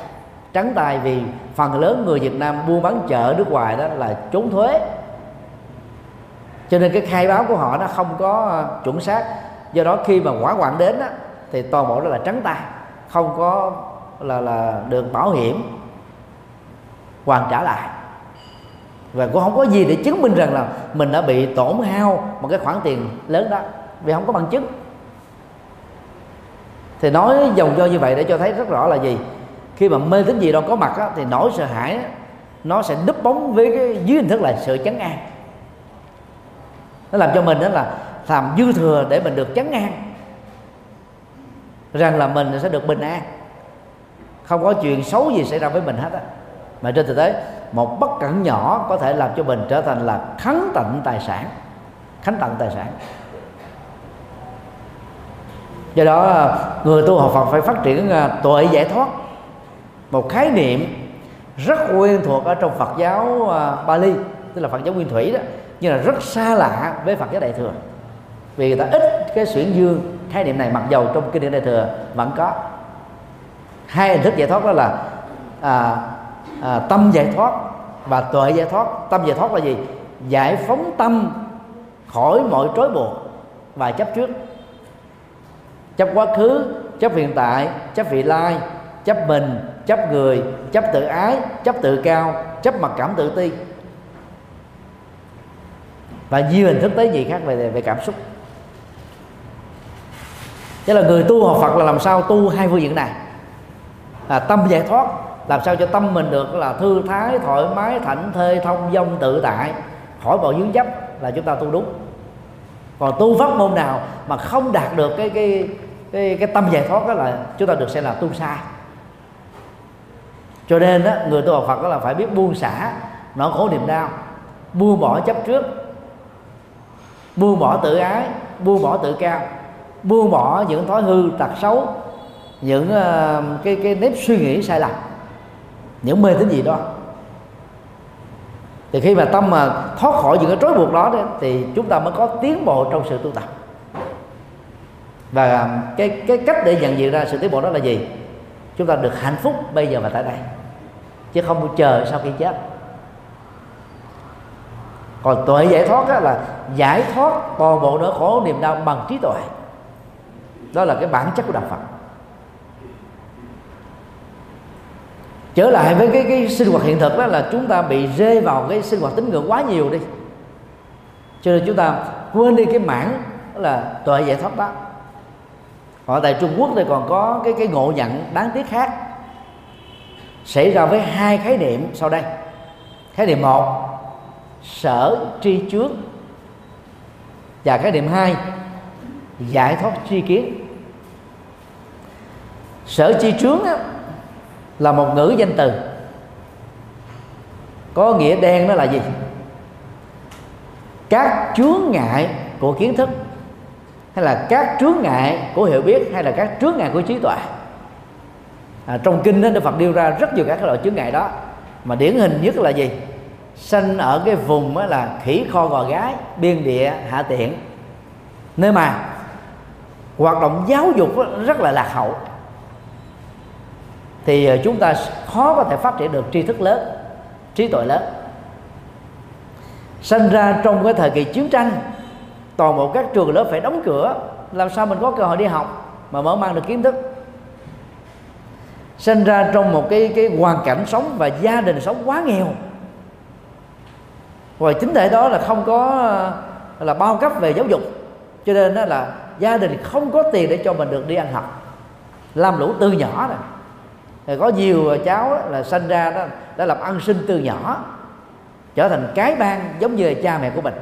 Speaker 1: Trắng tay vì phần lớn người Việt Nam buôn bán chợ nước ngoài đó là trốn thuế. Cho nên cái khai báo của họ nó không có ờ, chuẩn xác. Do đó khi mà quả quạng đến đó, thì toàn bộ đó là trắng tay không có là là được bảo hiểm hoàn trả lại và cũng không có gì để chứng minh rằng là mình đã bị tổn hao một cái khoản tiền lớn đó. Vì không có bằng chứng. Thì nói dòng do như vậy để cho thấy rất rõ là gì. Khi mà mê tín gì đâu có mặt á, thì nỗi sợ hãi nó sẽ núp bóng với cái dưới hình thức là sự chấn an. Nó làm cho mình đó là làm dư thừa để mình được chấn an. Rằng là mình sẽ được bình an. Không có chuyện xấu gì xảy ra với mình hết á. Mà trên thực tế một bất cẩn nhỏ có thể làm cho mình trở thành là khánh tận tài sản. Khánh tận tài sản. Do đó à, người tu học Phật phải phát triển à, tuệ giải thoát. Một khái niệm rất quen thuộc ở trong Phật giáo à, Bali tức là Phật giáo Nguyên Thủy đó nhưng là rất xa lạ với Phật giáo Đại thừa. Vì người ta ít cái xuyển dương khái niệm này mặc dầu trong kinh điển Đại thừa vẫn có. Hai hình thức giải thoát đó là à, à, tâm giải thoát. Và tuệ giải thoát. Tâm giải thoát là gì? Giải phóng tâm khỏi mọi trói buộc và chấp trước. Chấp quá khứ chấp hiện tại chấp vị lai chấp mình chấp người chấp tự ái chấp tự cao chấp mặc cảm tự ti. Và nhiều hình thức tế gì khác về về cảm xúc. Thế là người tu học Phật là làm sao tu hai phương diện này? À, tâm giải thoát làm sao cho tâm mình được là thư thái thoải mái thảnh thơi thông dong tự tại. Khỏi bỏ dướng chấp là chúng ta tu đúng. Còn tu pháp môn nào mà không đạt được cái cái cái, cái tâm giải thoát đó là chúng ta được xem là tu sai cho nên đó, người tu học Phật đó là phải biết buông xả nỗi khổ niềm đau buông bỏ chấp trước buông bỏ tự ái buông bỏ tự cao buông bỏ những thói hư tật xấu những uh, cái cái nếp suy nghĩ sai lầm những mê tín gì đó. Thì khi mà tâm mà thoát khỏi những cái trói buộc đó thì chúng ta mới có tiến bộ trong sự tu tập. Và cái cái cách để nhận diện ra sự tiến bộ đó là gì? Chúng ta được hạnh phúc bây giờ và tại đây, chứ không chờ sau khi chết. Còn tuệ giải thoát là giải thoát toàn bộ nỗi khổ, niềm đau bằng trí tuệ. Đó là cái bản chất của đạo phật. Trở lại với cái cái sinh hoạt hiện thực đó là chúng ta bị rơi vào cái sinh hoạt tín ngưỡng quá nhiều đi. Cho nên chúng ta quên đi cái mảng là tuệ giải thoát đó. Họ tại Trung Quốc thì còn có cái cái ngộ nhận đáng tiếc khác. Xảy ra với hai khái niệm sau đây. Khái niệm một sở tri trước và khái niệm hai giải thoát tri kiến. Sở tri trước á, là một ngữ danh từ. Có nghĩa đen đó là gì? Các chướng ngại của kiến thức hay là các chướng ngại của hiểu biết hay là các chướng ngại của trí tuệ. À, trong kinh đó Đức Phật nêu ra rất nhiều các loại chướng ngại đó. Mà điển hình nhất là gì? Sanh ở cái vùng đó là khỉ kho gò gái biên địa hạ tiện. Nơi mà hoạt động giáo dục rất là lạc hậu thì ờ, chúng ta khó có thể phát triển được tri thức lớn, trí tuệ lớn. Sinh ra trong cái thời kỳ chiến tranh, toàn bộ các trường lớp phải đóng cửa, làm sao mình có cơ hội đi học mà mở mang được kiến thức. Sinh ra trong một cái cái hoàn cảnh sống và gia đình sống quá nghèo. Và chính thể đó là không có ờ, là bao cấp về giáo dục, cho nên đó là gia đình không có tiền để cho mình được đi ăn học. Làm lũ từ nhỏ rồi thì có nhiều cháu là sinh ra đó đã làm ăn sinh từ nhỏ trở thành cái ban giống như là cha mẹ của mình.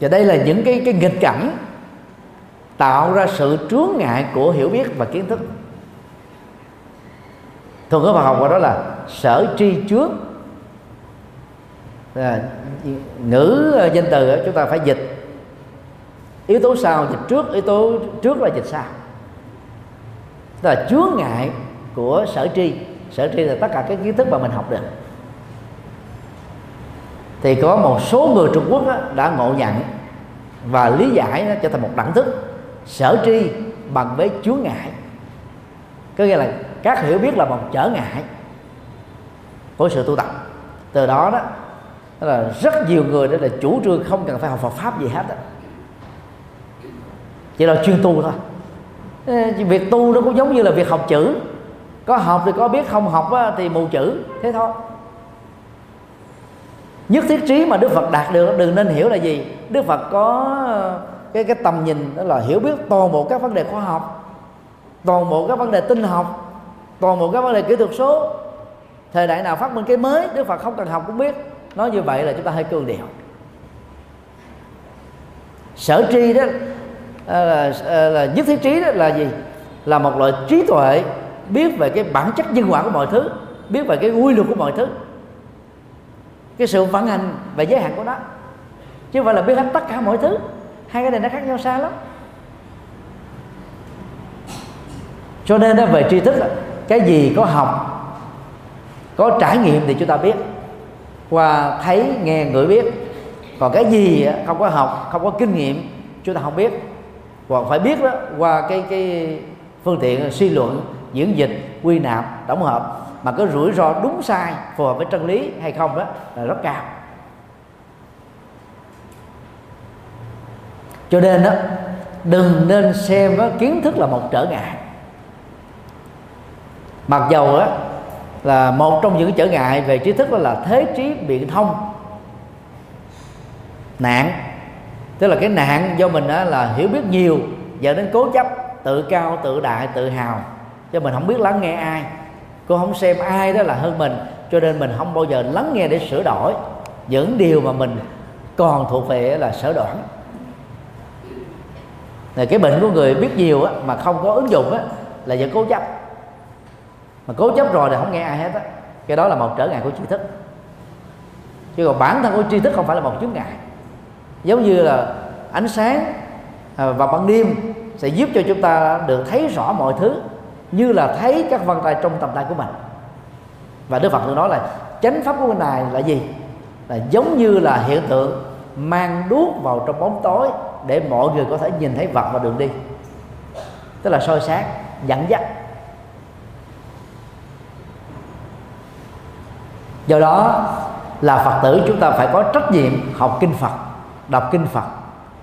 Speaker 1: Và đây là những cái cái nghịch cảnh tạo ra sự trướng ngại của hiểu biết và kiến thức. Thường có Phật học gọi đó là sở tri trước, à, ngữ danh từ chúng ta phải dịch. Yếu tố sau dịch trước yếu tố trước là dịch sau tức là chướng ngại của sở tri. Sở tri là tất cả các kiến thức mà mình học được. Thì có một số người Trung Quốc đã ngộ nhận và lý giải nó trở thành một đẳng thức. Sở tri bằng với chướng ngại. Có nghĩa là các hiểu biết là một trở ngại của sự tu tập. Từ đó đó là rất nhiều người đó là chủ trương không cần phải học Phật pháp gì hết đó. chỉ là chuyên tu thôi việc tu nó cũng giống như là việc học chữ. Có học thì có biết, không học thì mù chữ. Thế thôi. Nhất thiết trí mà đức phật đạt được, đừng nên hiểu là gì? Đức phật có ờ, cái cái tầm nhìn đó là hiểu biết toàn bộ các vấn đề khoa học, toàn bộ các vấn đề tinh học, toàn bộ các vấn đề kỹ thuật số. Thời đại nào phát minh cái mới, đức phật không cần học cũng biết. Nói như vậy là chúng ta hơi cương điệu. Sở tri đó Ờ, là, ờ, là nhất thiết trí đó là gì? Là một loại trí tuệ biết về cái bản chất nhân quả của mọi thứ biết về cái quy luật của mọi thứ cái sự vận hành và giới hạn của nó. Chứ không phải là biết hết tất cả mọi thứ. Hai cái này nó khác nhau xa lắm. Cho nên đó về tri thức cái gì có học có trải nghiệm thì chúng ta biết. Qua thấy nghe người biết. Còn cái gì không có học không có kinh nghiệm chúng ta không biết còn phải biết đó qua cái cái phương tiện suy luận diễn dịch quy nạp tổng hợp mà có rủi ro đúng sai phù hợp với chân lý hay không đó là rất cao. Cho nên đó đừng nên xem đó, kiến thức là một trở ngại. Mặc dầu đó là một trong những trở ngại về trí thức đó là thế trí biện thông nạn tức là cái nạn do mình đó là hiểu biết nhiều dẫn đến cố chấp tự cao tự đại tự hào. Cho mình không biết lắng nghe ai. Cô không xem ai đó là hơn mình cho nên mình không bao giờ lắng nghe để sửa đổi. Những điều mà mình còn thuộc về là sở đoạn này cái bệnh của người biết nhiều á, mà không có ứng dụng á, là do cố chấp. Mà cố chấp rồi thì không nghe ai hết á. Cái đó là một trở ngại của tri thức. Chứ còn bản thân của tri thức không phải là một chướng ngại giống như là ánh sáng và vào ban đêm sẽ giúp cho chúng ta được thấy rõ mọi thứ, như là thấy các vân tay trong tầm tay của mình. Và đức phật thường nói là chánh pháp của ngài này là gì? Là giống như là hiện tượng mang đuốc vào trong bóng tối để mọi người có thể nhìn thấy vật và đường đi. Tức là soi sáng, dẫn dắt. Do đó là phật tử chúng ta phải có trách nhiệm học kinh phật đọc kinh phật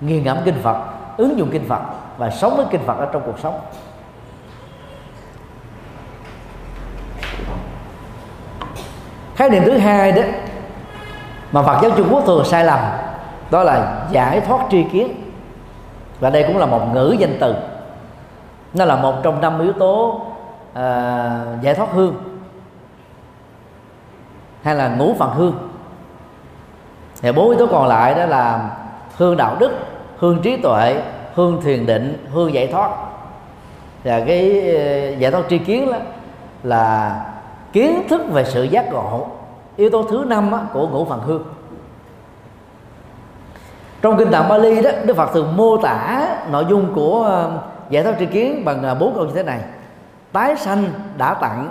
Speaker 1: nghiền ngẫm kinh phật ứng dụng kinh phật và sống với kinh phật ở trong cuộc sống. Khái niệm thứ hai đó mà Phật giáo Trung Quốc thường sai lầm đó là giải thoát tri kiến. Và đây cũng là một ngữ danh từ. Nó là một trong năm yếu tố à, giải thoát hương hay là ngũ phần hương thì bốn yếu tố còn lại đó là hương đạo đức, hương trí tuệ, hương thiền định, hương giải thoát. Và cái ờ, giải thoát tri kiến đó là kiến thức về sự giác ngộ, yếu tố thứ năm của ngũ phần hương. Trong kinh tạng Bali đó, Đức Phật thường mô tả nội dung của ờ, giải thoát tri kiến bằng ờ, bốn câu như thế này. Tái sanh đã tặng,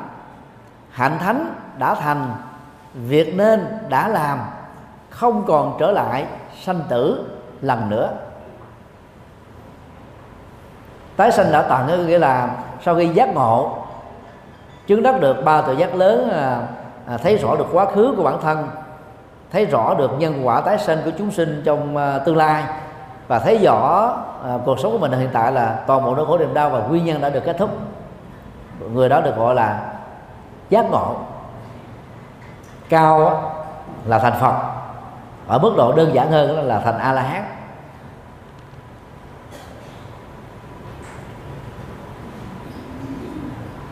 Speaker 1: hạnh thánh đã thành, việc nên đã làm không còn trở lại sanh tử lần nữa. Tái sanh đã tặng nghĩa là sau khi giác ngộ chứng đắc được ba tự giác lớn à, à, thấy rõ được quá khứ của bản thân thấy rõ được nhân quả tái sinh của chúng sinh trong à, tương lai và thấy rõ à, cuộc sống của mình hiện tại là toàn bộ nỗi khổ niềm đau và nguyên nhân đã được kết thúc. Người đó được gọi là giác ngộ. Cao là thành phật ở mức độ đơn giản hơn là thành a la hán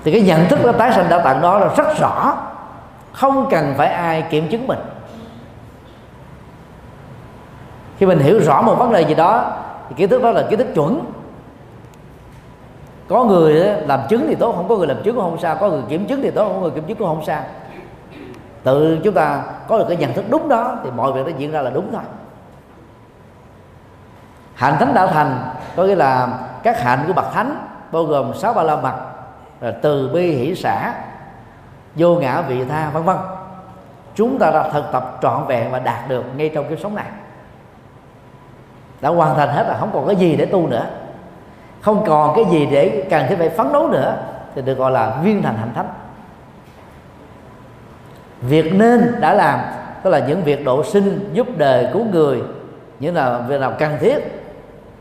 Speaker 1: thì cái nhận thức nó tái sanh đạo tạng đó là rất rõ. Không cần phải ai kiểm chứng mình. Khi mình hiểu rõ một vấn đề gì đó, thì kiến thức đó là kiến thức chuẩn. Có người làm chứng thì tốt, không có người làm chứng cũng không sao. Có người kiểm chứng thì tốt, không có người kiểm chứng cũng không sao tự chúng ta có được cái nhận thức đúng đó thì mọi việc nó diễn ra là đúng thôi. Hạnh thánh đạo thành có nghĩa là các hạnh của bậc thánh, bao gồm sáu ba la mật từ bi, hỷ, xã, vô ngã, vị, tha, vân vân. Chúng ta đã thực tập trọn vẹn và đạt được ngay trong kiếp sống này. Đã hoàn thành hết là không còn cái gì để tu nữa. Không còn cái gì để cần thiết phải phấn đấu nữa, thì được gọi là viên thành hạnh thánh việc nên đã làm tức là những việc độ sinh giúp đời cứu người những là việc nào cần thiết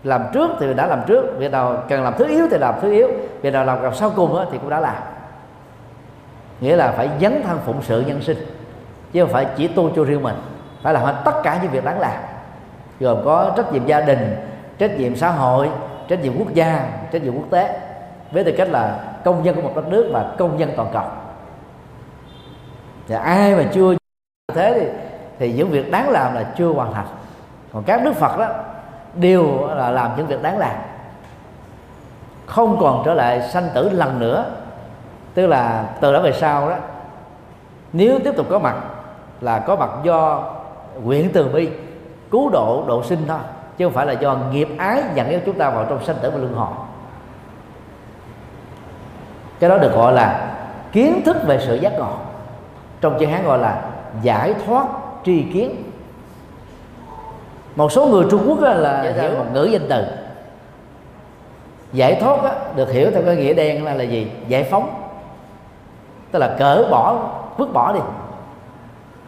Speaker 1: làm trước thì đã làm trước việc nào cần làm thứ yếu thì làm thứ yếu việc nào làm, sau cùng thì cũng đã làm. Nghĩa là phải dấn thân phụng sự nhân sinh chứ không phải chỉ tu cho riêng mình phải làm hết tất cả những việc đáng làm. Gồm có trách nhiệm gia đình trách nhiệm xã hội trách nhiệm quốc gia trách nhiệm quốc tế với tư cách là công dân của một đất nước và công dân toàn cầu thì ai mà chưa thế thì thì những việc đáng làm là chưa hoàn thành. Còn các đức phật đó, đều là làm những việc đáng làm. Không còn trở lại sanh tử lần nữa. Tức là từ đó về sau đó, nếu tiếp tục có mặt là có mặt do nguyện từ bi, cứu độ độ sinh thôi, chứ không phải là do nghiệp ái dẫn dắt chúng ta vào trong sanh tử và luân hồi. Cái đó được gọi là kiến thức về sự giác ngộ trong chữ hán gọi là giải thoát tri kiến. Một số người trung quốc là hiểu. một ngữ danh từ. Giải thoát được hiểu theo cái nghĩa đen là là gì? Giải phóng. Tức là cỡ bỏ vứt bỏ đi.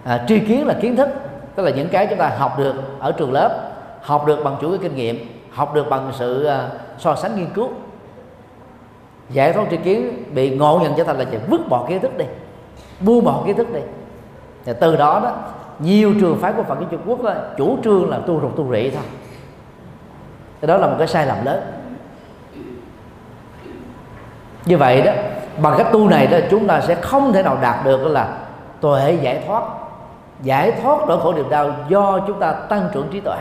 Speaker 1: À, tri kiến là kiến thức. Tức là những cái chúng ta học được ở trường lớp học được bằng chủ cái kinh nghiệm học được bằng sự uh, so sánh nghiên cứu. Giải thoát tri kiến bị ngộ nhận trở thành là chỉ vứt bỏ kiến thức đi buông bỏ kiến thức đi. Thì từ đó đó nhiều trường phái của Phật giáo Trung Quốc đó, chủ trương là tu rục tu rị thôi. Cái đó là một cái sai lầm lớn. Như vậy đó bằng cách tu này đó chúng ta sẽ không thể nào đạt được là tuệ giải thoát. Giải thoát nỗi khổ niềm đau do chúng ta tăng trưởng trí tuệ.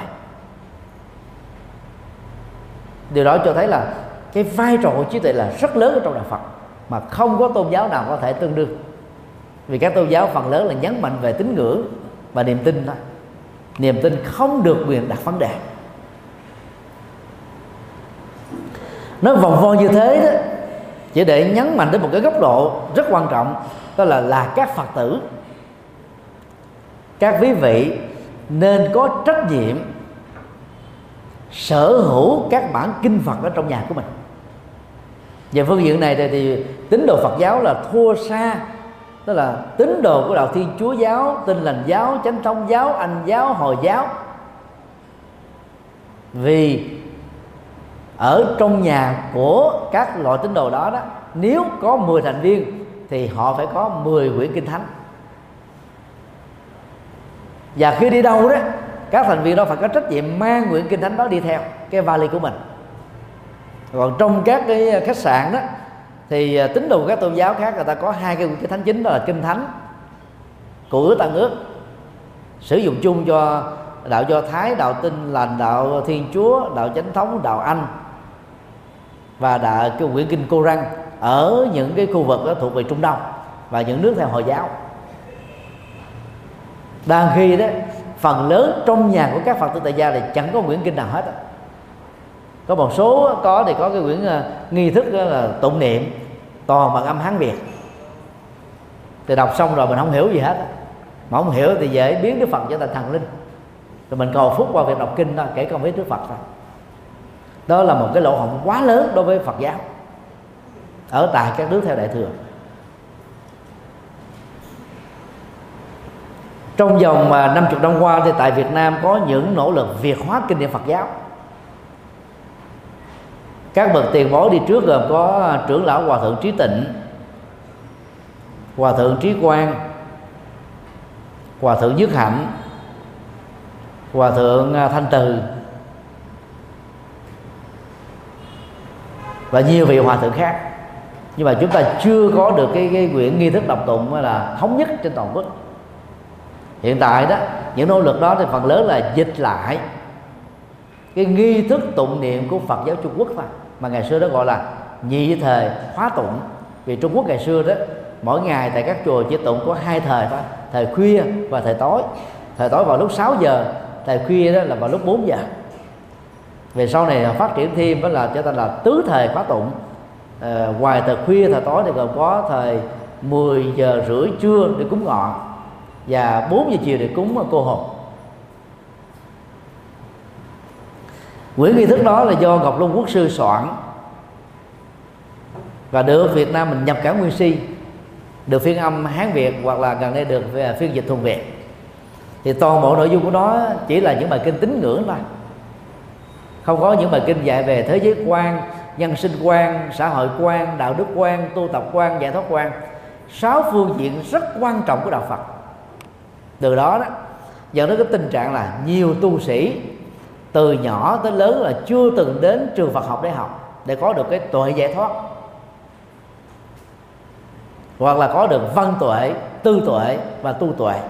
Speaker 1: Điều đó cho thấy là cái vai trò của trí tuệ là rất lớn ở trong đạo Phật mà không có tôn giáo nào có thể tương đương vì các tôn giáo phần lớn là nhấn mạnh về tín ngưỡng và niềm tin thôi. Niềm tin không được quyền đặt vấn đề. Nó vòng vo như thế đó chỉ để nhấn mạnh đến một cái góc độ rất quan trọng đó là là các phật tử các quý vị nên có trách nhiệm sở hữu các bản kinh Phật ở trong nhà của mình. Về phương diện này thì, thì tín đồ Phật giáo là thua xa tức là tín đồ của đạo Thiên Chúa giáo, Tin lành giáo, Chánh thống giáo, Anh giáo, Hồi giáo. Vì ở trong nhà của các loại tín đồ đó đó nếu có 10 thành viên thì họ phải có 10 quyển kinh thánh. Và khi đi đâu đó các thành viên đó phải có trách nhiệm mang quyển kinh thánh đó đi theo cái vali của mình. Còn trong các cái khách sạn đó thì à, tín đồ các tôn giáo khác người ta có hai cái quyển kinh thánh chính đó là kinh thánh của ước tăng ước, sử dụng chung cho đạo do thái, đạo tin lành, đạo thiên chúa, đạo chánh thống, đạo anh và đạo cái quyển kinh cô răng ở những cái khu vực đó thuộc về trung đông và những nước theo hồi giáo. Đang khi đó, phần lớn trong nhà của các phật tử tại gia thì chẳng có quyển kinh nào hết có một số có thì có cái quyển uh, nghi thức là tụng niệm toàn bằng âm hán việt. Thì đọc xong rồi mình không hiểu gì hết. Mà không hiểu thì dễ biến đức phật trở thành thần linh. Rồi mình cầu phúc qua việc đọc kinh đó kể công với đức phật thôi. Đó là một cái lỗ hổng quá lớn đối với phật giáo. Ở tại các nước theo đại thừa. Trong vòng ờ, 50 à, năm qua thì tại Việt Nam có những nỗ lực việt hóa kinh điển Phật giáo các bậc tiền bối đi trước gồm có à, trưởng lão hòa thượng trí tịnh hòa thượng trí quang hòa thượng dứt hạnh hòa thượng à, thanh từ. Và nhiều vị hòa thượng khác. Nhưng mà chúng ta chưa có được cái, cái quyển nghi thức đọc tụng là thống nhất trên toàn quốc. Hiện tại đó những nỗ lực đó thì phần lớn là dịch lại. Cái nghi thức tụng niệm của Phật giáo Trung Quốc thôi mà ngày xưa đó gọi là nhị thời khóa tụng. Vì Trung Quốc ngày xưa đó mỗi ngày tại các chùa chỉ tụng có hai thời thôi thời khuya và thời tối. Thời tối vào lúc 6 giờ thời khuya đó là vào lúc 4 giờ. Về sau này phát triển thêm đó là trở thành là tứ thời khóa tụng. À, ngoài thời khuya thời tối thì còn có thời 10 giờ rưỡi trưa để cúng ngọ và 4 giờ chiều để cúng cô hồn. Quyển nghi thức đó là do ngọc long quốc sư soạn. Và được việt nam mình nhập cả nguyên si, được phiên âm hán việt hoặc là gần đây được à, phiên dịch thuần việt. Thì toàn bộ nội dung của nó chỉ là những bài kinh tín ngưỡng thôi. Không có những bài kinh dạy về thế giới quan, nhân sinh quan, xã hội quan, đạo đức quan, tu tập quan, giải thoát quan. Sáu phương diện rất quan trọng của đạo phật. Từ đó đó, dẫn đến cái tình trạng là nhiều tu sĩ từ nhỏ tới lớn là chưa từng đến trường Phật học để học để có được cái tuệ giải thoát. Hoặc là có được văn tuệ tư tuệ và tu tuệ.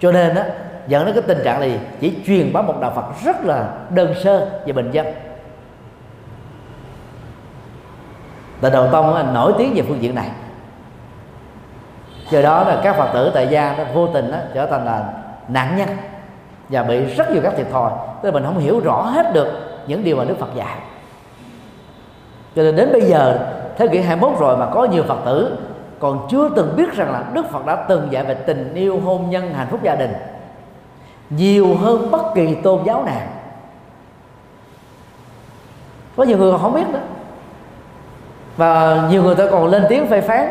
Speaker 1: Cho nên á dẫn đến cái tình trạng này chỉ truyền bá một đạo Phật rất là đơn sơ và bình dân. Tại đầu tông nổi tiếng về phương diện này. Do đó là các phật tử tại gia nó vô tình đó, trở thành là nạn nhân và bị rất nhiều các thiệt thòi. Tức là mình không hiểu rõ hết được những điều mà đức phật dạy. Cho nên đến bây giờ thế kỷ 21 rồi mà có nhiều phật tử còn chưa từng biết rằng là đức phật đã từng dạy về tình yêu hôn nhân hạnh phúc gia đình nhiều hơn bất kỳ tôn giáo nào. Có nhiều người còn không biết đó và nhiều người ta còn lên tiếng phê phán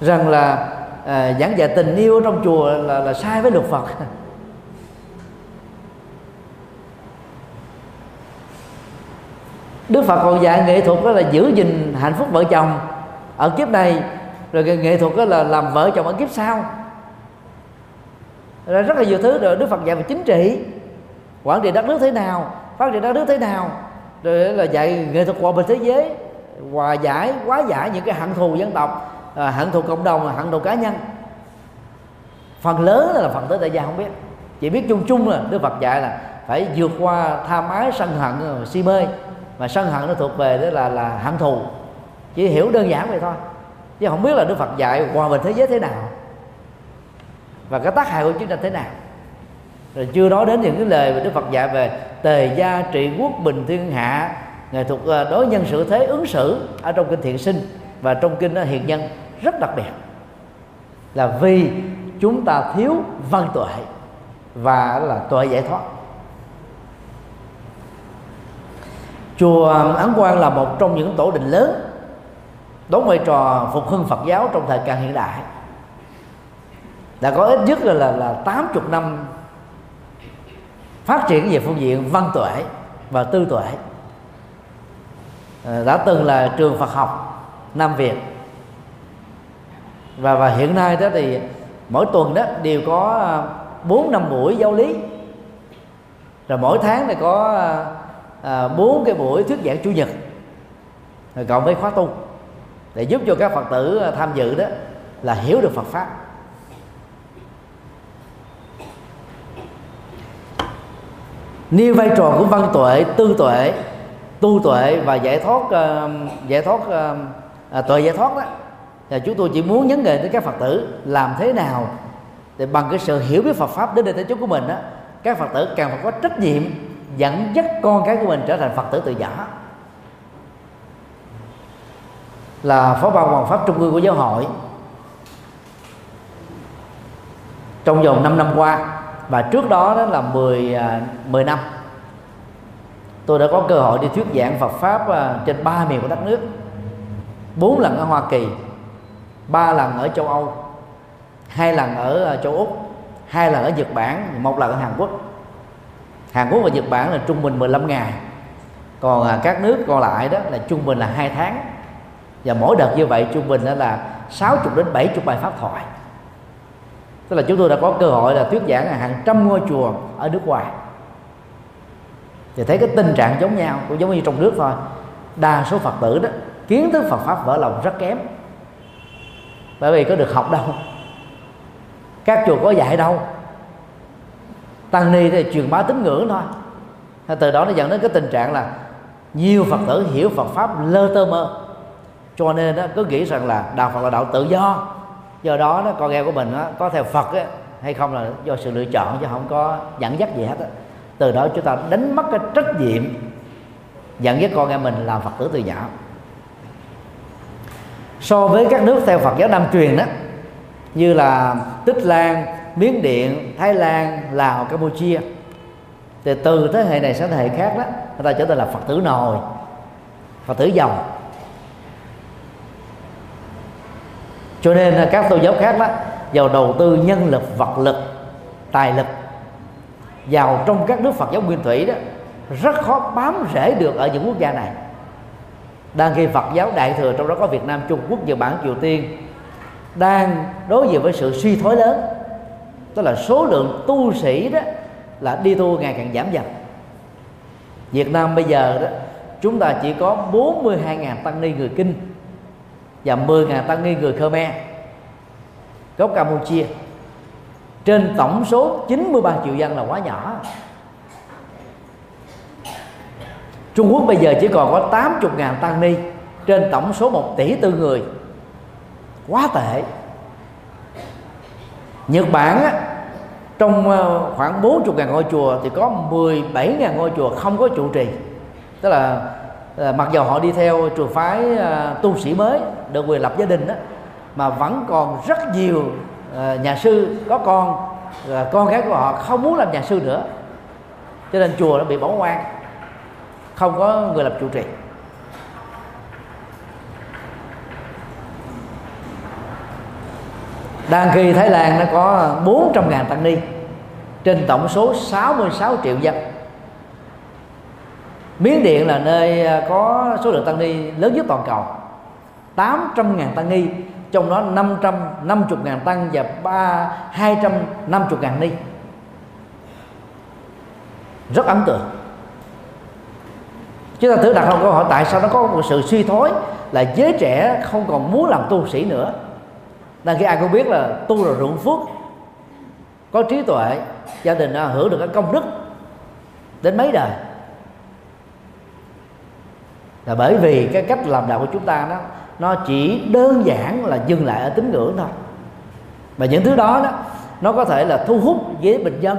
Speaker 1: rằng là à, giảng dạy tình yêu trong chùa là, là sai với luật Phật. Đức Phật còn dạy nghệ thuật đó là giữ gìn hạnh phúc vợ chồng ở kiếp này. Rồi nghệ thuật đó là làm vợ chồng ở kiếp sau. Rồi rất là nhiều thứ rồi Đức Phật dạy về chính trị. Quản trị đất nước thế nào phát triển đất nước thế nào. Rồi là dạy nghệ thuật hòa bình thế giới. Hòa giải quá giải những cái hận thù dân tộc à, hận thù cộng đồng hận thù cá nhân. Phần lớn là phần tới tại gia không biết. Chỉ biết chung chung là đức phật dạy là phải vượt qua tha mái, sân hận si mê mà sân hận nó thuộc về đó là là hận thù. Chỉ hiểu đơn giản vậy thôi. Chứ không biết là đức phật dạy hòa bình thế giới thế nào. Và cái tác hại của chiến tranh thế nào. Rồi chưa nói đến những cái lời mà đức phật dạy về tề gia trị quốc bình thiên hạ, nghệ thuật ờ, đối nhân xử thế, ứng xử ở trong kinh thiện sinh và trong kinh ờ, hiền nhân rất đặc biệt. Là vì chúng ta thiếu văn tuệ và là tuệ giải thoát. Chùa ấn quang là một trong những tổ đình lớn đóng vai trò phục hưng phật giáo trong thời càng hiện đại. Đã có ít nhất là là, là 80 năm phát triển về phương diện văn tuệ và tư tuệ. Ờ, đã từng là trường Phật học Nam Việt. Và và hiện nay đó thì mỗi tuần đó đều có ờ, bốn năm buổi giáo lý. Rồi mỗi tháng thì có ờ, à, bốn cái buổi thuyết giảng chủ nhật. Rồi cộng với khóa tu. Để giúp cho các phật tử à, tham dự đó là hiểu được Phật pháp. Nêu vai trò của văn tuệ tư tuệ tu tuệ và giải thoát uh, giải thoát uh, tuệ giải thoát đó. Thì chúng tôi chỉ muốn nhấn đề tới các phật tử làm thế nào để bằng cái sự hiểu biết Phật pháp đến đây tới chúng của mình đó các phật tử càng phải có trách nhiệm dẫn dắt con cái của mình trở thành phật tử tự giả là phó ban hoàng pháp trung ương của giáo hội. Trong vòng 5 năm qua, và trước đó đó là 10 10 à, năm, tôi đã có cơ hội đi thuyết giảng Phật pháp à, trên ba miền của đất nước. Bốn lần ở Hoa Kỳ, ba lần ở châu Âu, hai lần ở à, châu Úc, hai lần ở Nhật Bản, một lần ở Hàn Quốc. Hàn Quốc và Nhật Bản là trung bình 15 ngày. Còn à, các nước còn lại đó là trung bình là hai tháng. Và mỗi đợt như vậy trung bình đó là 60 đến 70 bài pháp thoại. Tức là chúng tôi đã có cơ hội là thuyết giảng ở hàng trăm ngôi chùa ở nước ngoài. Thì thấy cái tình trạng giống nhau, cũng giống như trong nước thôi. Đa số phật tử đó, kiến thức phật pháp vỡ lòng rất kém. Bởi vì có được học đâu. Các chùa có dạy đâu tăng ni thì truyền bá tín ngưỡng thôi. Từ đó nó dẫn đến cái tình trạng là nhiều phật tử hiểu phật pháp lơ tơ mơ. Cho nên đó, cứ nghĩ rằng là đạo phật là đạo tự do. Do đó, đó con em của mình đó, có theo phật á, hay không là do sự lựa chọn chứ không có dẫn dắt gì hết đó. từ đó chúng ta đánh mất cái trách nhiệm dẫn dắt con em mình làm phật tử từ nhỏ. So với các nước theo phật giáo nam truyền đó như là tích lan miến điện, thái lan, lào, campuchia. Thì từ thế hệ này sang thế hệ khác đó, người ta trở thành là phật tử nồi, phật tử dòng. Cho nên các tôn giáo khác đó, vào đầu tư nhân lực, vật lực, tài lực, vào trong các nước Phật giáo nguyên thủy đó, rất khó bám rễ được ở những quốc gia này. Đang khi Phật giáo đại thừa, trong đó có Việt Nam, Trung Quốc, Nhật Bản, Triều Tiên, đang đối diện với sự suy thoái lớn tức là số lượng tu sĩ đó là đi tu ngày càng giảm dần. Việt Nam bây giờ đó, chúng ta chỉ có 42.000 tăng ni người kinh và 10.000 tăng ni người Khmer gốc Campuchia. Trên tổng số 93 triệu dân là quá nhỏ. Trung Quốc bây giờ chỉ còn có 80.000 tăng ni trên tổng số 1 tỷ tư người. Quá tệ. Nhật Bản á, trong ờ, khoảng 40.000 ngôi chùa thì có 17.000 ngôi chùa không có trụ trì. Tức là ờ, mặc dù họ đi theo trường phái uh, tu sĩ mới được quyền lập gia đình đó mà vẫn còn rất nhiều uh, nhà sư có con uh, con gái của họ không muốn làm nhà sư nữa. Cho nên chùa nó bị bỏ hoang không có người lập trụ trì. Đang khi Thái Lan nó có 400 ngàn tăng ni trên tổng số 66 triệu dân. Miến Điện là nơi à, có số lượng tăng ni lớn nhất toàn cầu 800 ngàn tăng ni trong đó 550 ngàn tăng và 3, 250 ngàn ni. Rất ấn tượng. Chúng ta thử đặt câu hỏi tại sao nó có một sự suy thoái là giới trẻ không còn muốn làm tu sĩ nữa? Là khi ai cũng biết là tu là hưởng phước, có trí tuệ, gia đình hưởng được cái công đức đến mấy đời. Là bởi vì cái cách làm đạo của chúng ta đó, nó chỉ đơn giản là dừng lại ở tín ngưỡng thôi. Và những thứ đó đó, nó có thể là thu hút với bình dân.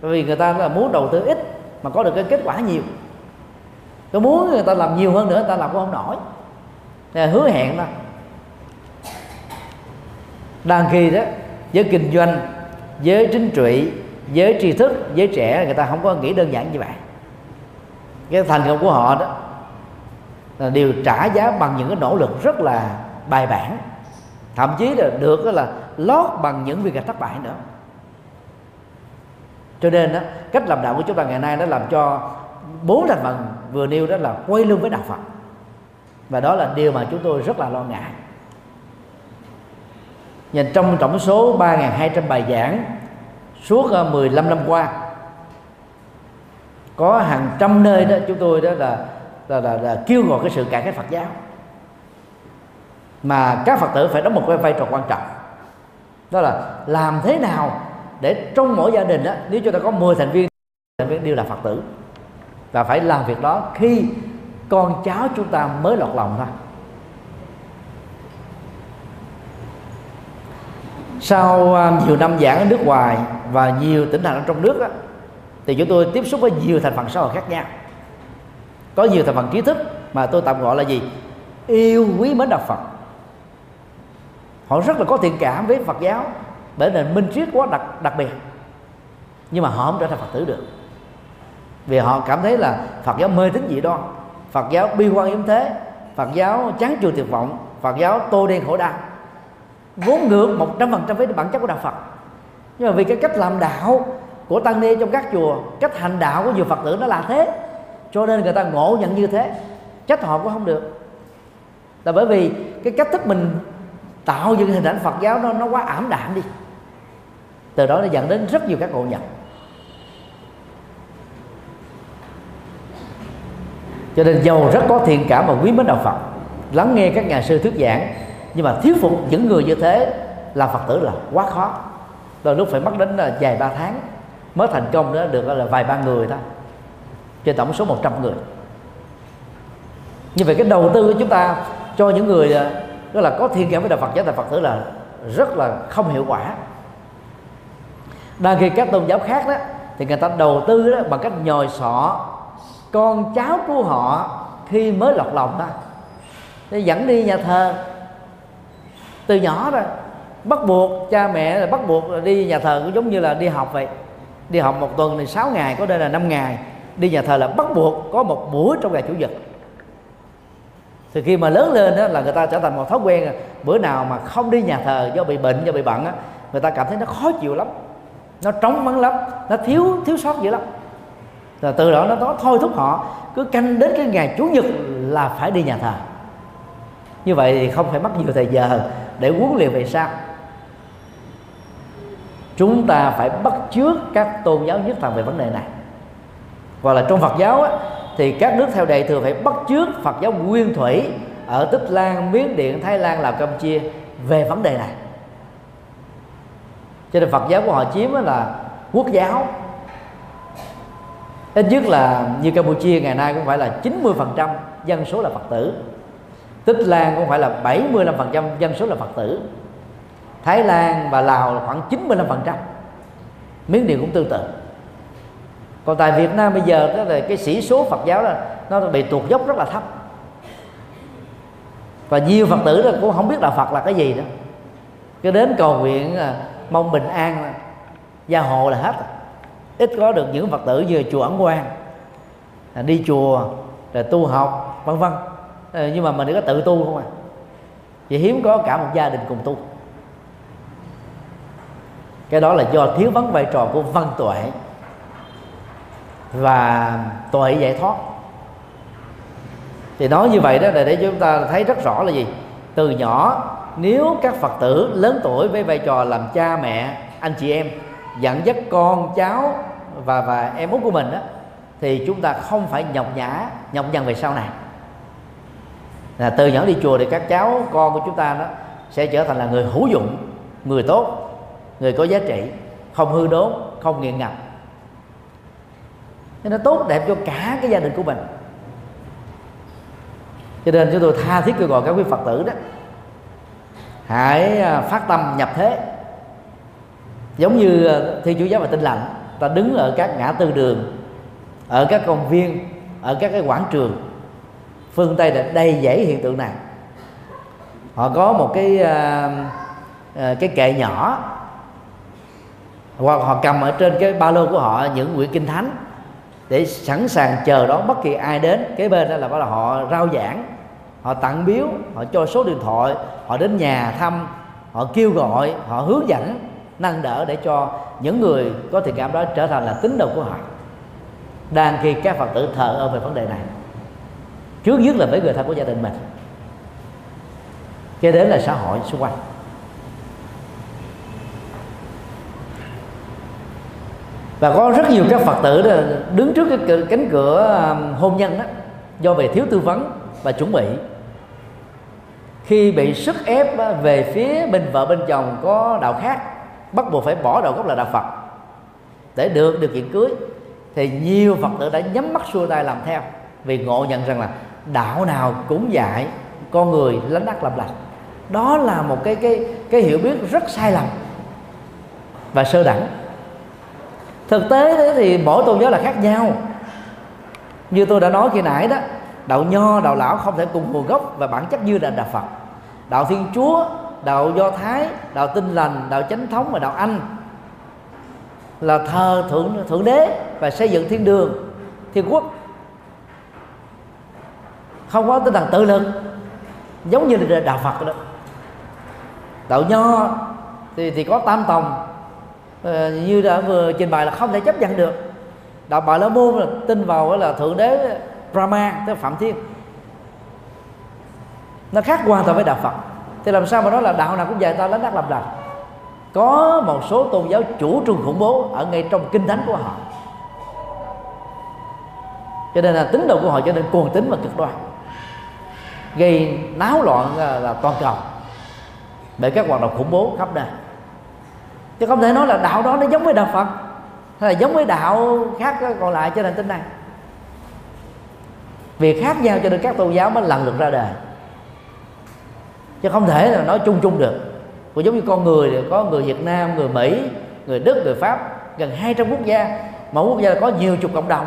Speaker 1: Bởi vì người ta là muốn đầu tư ít mà có được cái kết quả nhiều. Tôi muốn người ta làm nhiều hơn nữa, người ta làm cũng không nổi. Là hứa hẹn thôi đang khi đó với kinh doanh với chính trị với tri thức với trẻ người ta không có nghĩ đơn giản như vậy. Cái thành công của họ đó là đều trả giá bằng những cái nỗ lực rất là bài bản. Thậm chí là được là lót bằng những việc thất bại nữa. Cho nên đó, cách làm đạo của chúng ta ngày nay đã làm cho bốn thành phần vừa nêu đó là quay lưng với đạo Phật. Và đó là điều mà chúng tôi rất là lo ngại nhìn trong tổng số 3.200 bài giảng suốt ờ, 15 năm qua có hàng trăm nơi đó chúng tôi đó là là, là, là kêu gọi cái sự cải cách Phật giáo. Mà các Phật tử phải đóng một cái vai trò quan trọng đó là làm thế nào để trong mỗi gia đình đó nếu chúng ta có 10 thành viên thành viên đều là Phật tử và phải làm việc đó khi con cháu chúng ta mới lọt lòng thôi. Sau à, nhiều năm giảng ở nước ngoài và nhiều tỉnh thành ở trong nước đó, thì chúng tôi tiếp xúc với nhiều thành phần xã hội khác nhau. Có nhiều thành phần trí thức mà tôi tạm gọi là gì? Yêu quý mến đạo Phật. Họ rất là có thiện cảm với Phật giáo bởi nền minh triết quá đặc đặc biệt. Nhưng mà họ không trở thành Phật tử được. Vì họ cảm thấy là Phật giáo mê tín dị đoan Phật giáo bi quan yếm thế Phật giáo chán chường tuyệt vọng Phật giáo tô đen khổ đau vốn ngược một trăm phần trăm với bản chất của đạo Phật. Nhưng mà vì cái cách làm đạo của tăng ni trong các chùa, cách hành đạo của nhiều Phật tử nó là thế, cho nên người ta ngộ nhận như thế, trách họ cũng không được. Là bởi vì cái cách thức mình tạo dựng hình ảnh Phật giáo nó nó quá ảm đạm đi. Từ đó nó dẫn đến rất nhiều các ngộ nhận. Cho nên giàu rất có thiện cảm và quý mến đạo Phật. Lắng nghe các nhà sư thuyết giảng nhưng mà thuyết phục những người như thế là Phật tử là quá khó. Đôi lúc phải mất đến là vài ba tháng mới thành công đó được là, vài ba người thôi. Trên tổng số 100 người. Như vậy cái đầu tư của chúng ta cho những người à, đó là có thiên cảm với đạo Phật giáo tại Phật tử là rất là không hiệu quả. Đang khi các tôn giáo khác đó, thì người ta đầu tư đó bằng cách nhồi sọ con cháu của họ khi mới lọt lòng ta để dẫn đi nhà thờ từ nhỏ rồi bắt buộc cha mẹ là bắt buộc là đi nhà thờ cũng giống như là đi học vậy. Đi học một tuần thì 6 ngày có đây là 5 ngày. Đi nhà thờ là bắt buộc có một buổi trong ngày chủ nhật. Thì khi mà lớn lên đó là người ta trở thành một thói quen bữa nào mà không đi nhà thờ do bị bệnh do bị bận á người ta cảm thấy nó khó chịu lắm nó trống vắng lắm nó thiếu thiếu sót dữ lắm. Rồi từ đó nó, nó thôi thúc họ cứ canh đến cái ngày chủ nhật là phải đi nhà thờ. Như vậy thì không phải mất nhiều thời giờ để huấn luyện về sau. Chúng ta phải bắt chước các tôn giáo nhất thần về vấn đề này. Hoặc là trong Phật giáo á, thì các nước theo đệ thường phải bắt chước Phật giáo nguyên thủy ở Tích Lan, Miến Điện, Thái Lan, Lào, Campuchia về vấn đề này. Cho nên Phật giáo của họ chiếm là quốc giáo. Ít nhất là như Campuchia ngày nay cũng phải là 90% dân số là Phật tử. Tích Lan cũng phải là 75% dân số là Phật tử. Thái Lan và Lào là khoảng 95% Miến Điện cũng tương tự. Còn tại Việt Nam bây giờ đó là cái sĩ số Phật giáo là nó bị tuột dốc rất là thấp. Và nhiều Phật tử là cũng không biết là Phật là cái gì đó cứ đến cầu nguyện à, mong bình an à, gia hộ là hết. Ít có được những Phật tử như chùa Ấn Quang à, đi chùa, rồi tu học, vân vân. Ờ, nhưng mà mình có tự tu không à. Vậy hiếm có cả một gia đình cùng tu. Cái đó là do thiếu vắng vai trò của văn tuệ và tuệ giải thoát. Thì nói như vậy đó là để chúng ta thấy rất rõ là gì? Từ nhỏ, nếu các phật tử lớn tuổi với vai trò làm cha mẹ, anh chị em, dẫn dắt con, cháu và và em út của mình đó thì chúng ta không phải nhọc nhã, nhọc nhằn về sau này là từ nhỏ đi chùa thì các cháu con của chúng ta đó sẽ trở thành là người hữu dụng người tốt người có giá trị không hư đốn không nghiện ngập. Nên nó tốt đẹp cho cả cái gia đình của mình. Cho nên chúng tôi tha thiết kêu gọi các quý phật tử đó hãy à, phát tâm nhập thế. Giống như à, thi chúa giáo và tinh lành ta đứng ở các ngã tư đường ở các công viên ở các cái quảng trường phương tây là đầy dãy hiện tượng này. Họ có một cái uh, cái kệ nhỏ. Hoặc họ cầm ở trên cái ba lô của họ những quyển kinh thánh để sẵn sàng chờ đón bất kỳ ai đến. Kế bên đó là bắt là họ rao giảng họ tặng biếu họ cho số điện thoại họ đến nhà thăm họ kêu gọi họ hướng dẫn nâng đỡ để cho những người có thiện cảm đó trở thành là tín đồ của họ. Đang khi các phật tử thờ ơ về vấn đề này trước nhất là với người thân của gia đình mình. Kế đến là xã hội xung quanh. Và có rất nhiều các phật tử đó đứng trước cái cánh cửa hôn nhân đó do về thiếu tư vấn và chuẩn bị. Khi bị sức ép về phía bên vợ bên chồng có đạo khác, bắt buộc phải bỏ đạo gốc là đạo Phật. Để được điều kiện cưới, thì nhiều Phật tử đã nhắm mắt xuôi tay làm theo, vì ngộ nhận rằng là đạo nào cũng dạy, con người lánh đắc làm lành. Đó là một cái cái cái hiểu biết rất sai lầm và sơ đẳng. Thực tế thì mỗi tôn giáo là khác nhau. Như tôi đã nói khi nãy đó, đạo nho, đạo lão không thể cùng nguồn gốc và bản chất như là đạo phật. Đạo thiên chúa, đạo do thái, đạo tinh lành, đạo chánh thống và đạo anh là thờ thượng thượng đế và xây dựng thiên đường, thiên quốc không có tinh thần tự lực. Giống như là đạo phật đó. Đạo nho thì thì có tam tòng. Ờ, như đã vừa trình bày là không thể chấp nhận được. Đạo bà la môn là tin vào là thượng đế brahma tức phạm thiên. Nó khác hoàn toàn với đạo phật. Thì làm sao mà nói là đạo nào cũng dạy ta lánh đắc làm lành. Có một số tôn giáo chủ trương khủng bố ở ngay trong kinh thánh của họ. Cho nên là tín đồ của họ cho nên cuồng tín và cực đoan gây náo loạn là, là toàn cầu. Bởi các hoạt động khủng bố khắp nơi. Chứ không thể nói là đạo đó nó giống với đạo phật hay là giống với đạo khác còn lại cho nên tính này. Việc khác nhau cho nên các tôn giáo mới lần lượt ra đời. Chứ không thể là nói chung chung được. Cũng giống như con người thì có người Việt Nam người Mỹ người Đức người Pháp gần 200 quốc gia. Mỗi quốc gia có nhiều chục cộng đồng.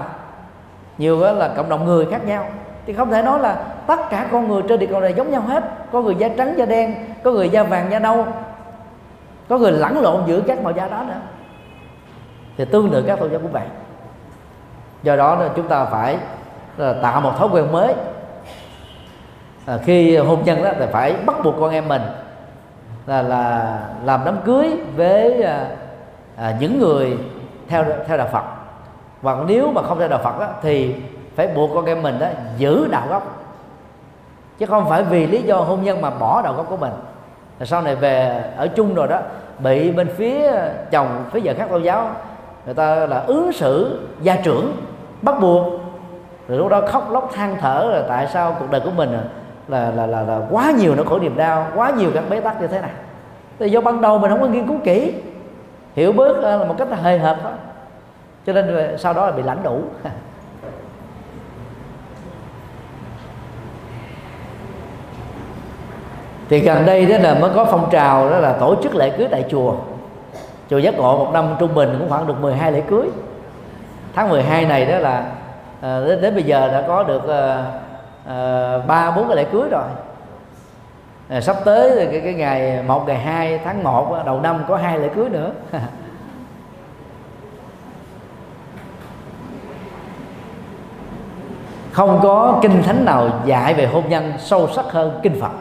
Speaker 1: Nhiều là cộng đồng người khác nhau thì không thể nói là tất cả con người trên địa cầu này giống nhau hết. Có người da trắng da đen có người da vàng da nâu có người lẫn lộn giữa các màu da đó nữa. Thì tương tự các tôn giáo của bạn. do đó là chúng ta phải là tạo một thói quen mới. À, khi hôn nhân đó thì phải bắt buộc con em mình là là làm đám cưới với à, à, những người theo theo đạo Phật. Và nếu mà không theo đạo Phật đó, thì phải buộc con em mình đó giữ đạo gốc. Chứ không phải vì lý do hôn nhân mà bỏ đạo gốc của mình. Rồi sau này về ở chung rồi đó bị bên phía chồng phía vợ khác tôn giáo người ta là ứng xử gia trưởng bắt buộc. Rồi lúc đó khóc lóc than thở là tại sao cuộc đời của mình là là là, là quá nhiều nỗi khổ niềm đau quá nhiều các bế tắc như thế này. Thì do ban đầu mình không có nghiên cứu kỹ hiểu bớt ờ, là một cách hời hợt thôi. Cho nên sau đó là bị lãnh đủ. thì gần đây đó là mới có phong trào đó là tổ chức lễ cưới tại chùa. Chùa giác ngộ một năm trung bình cũng khoảng được 12 lễ cưới. Tháng 12 này đó là ờ, đến, đến bây giờ đã có được ờ, ờ, ba bốn cái lễ cưới rồi. À, sắp tới thì cái, cái ngày một ngày hai tháng 1 đầu năm có hai lễ cưới nữa. Không có kinh thánh nào dạy về hôn nhân sâu sắc hơn kinh phật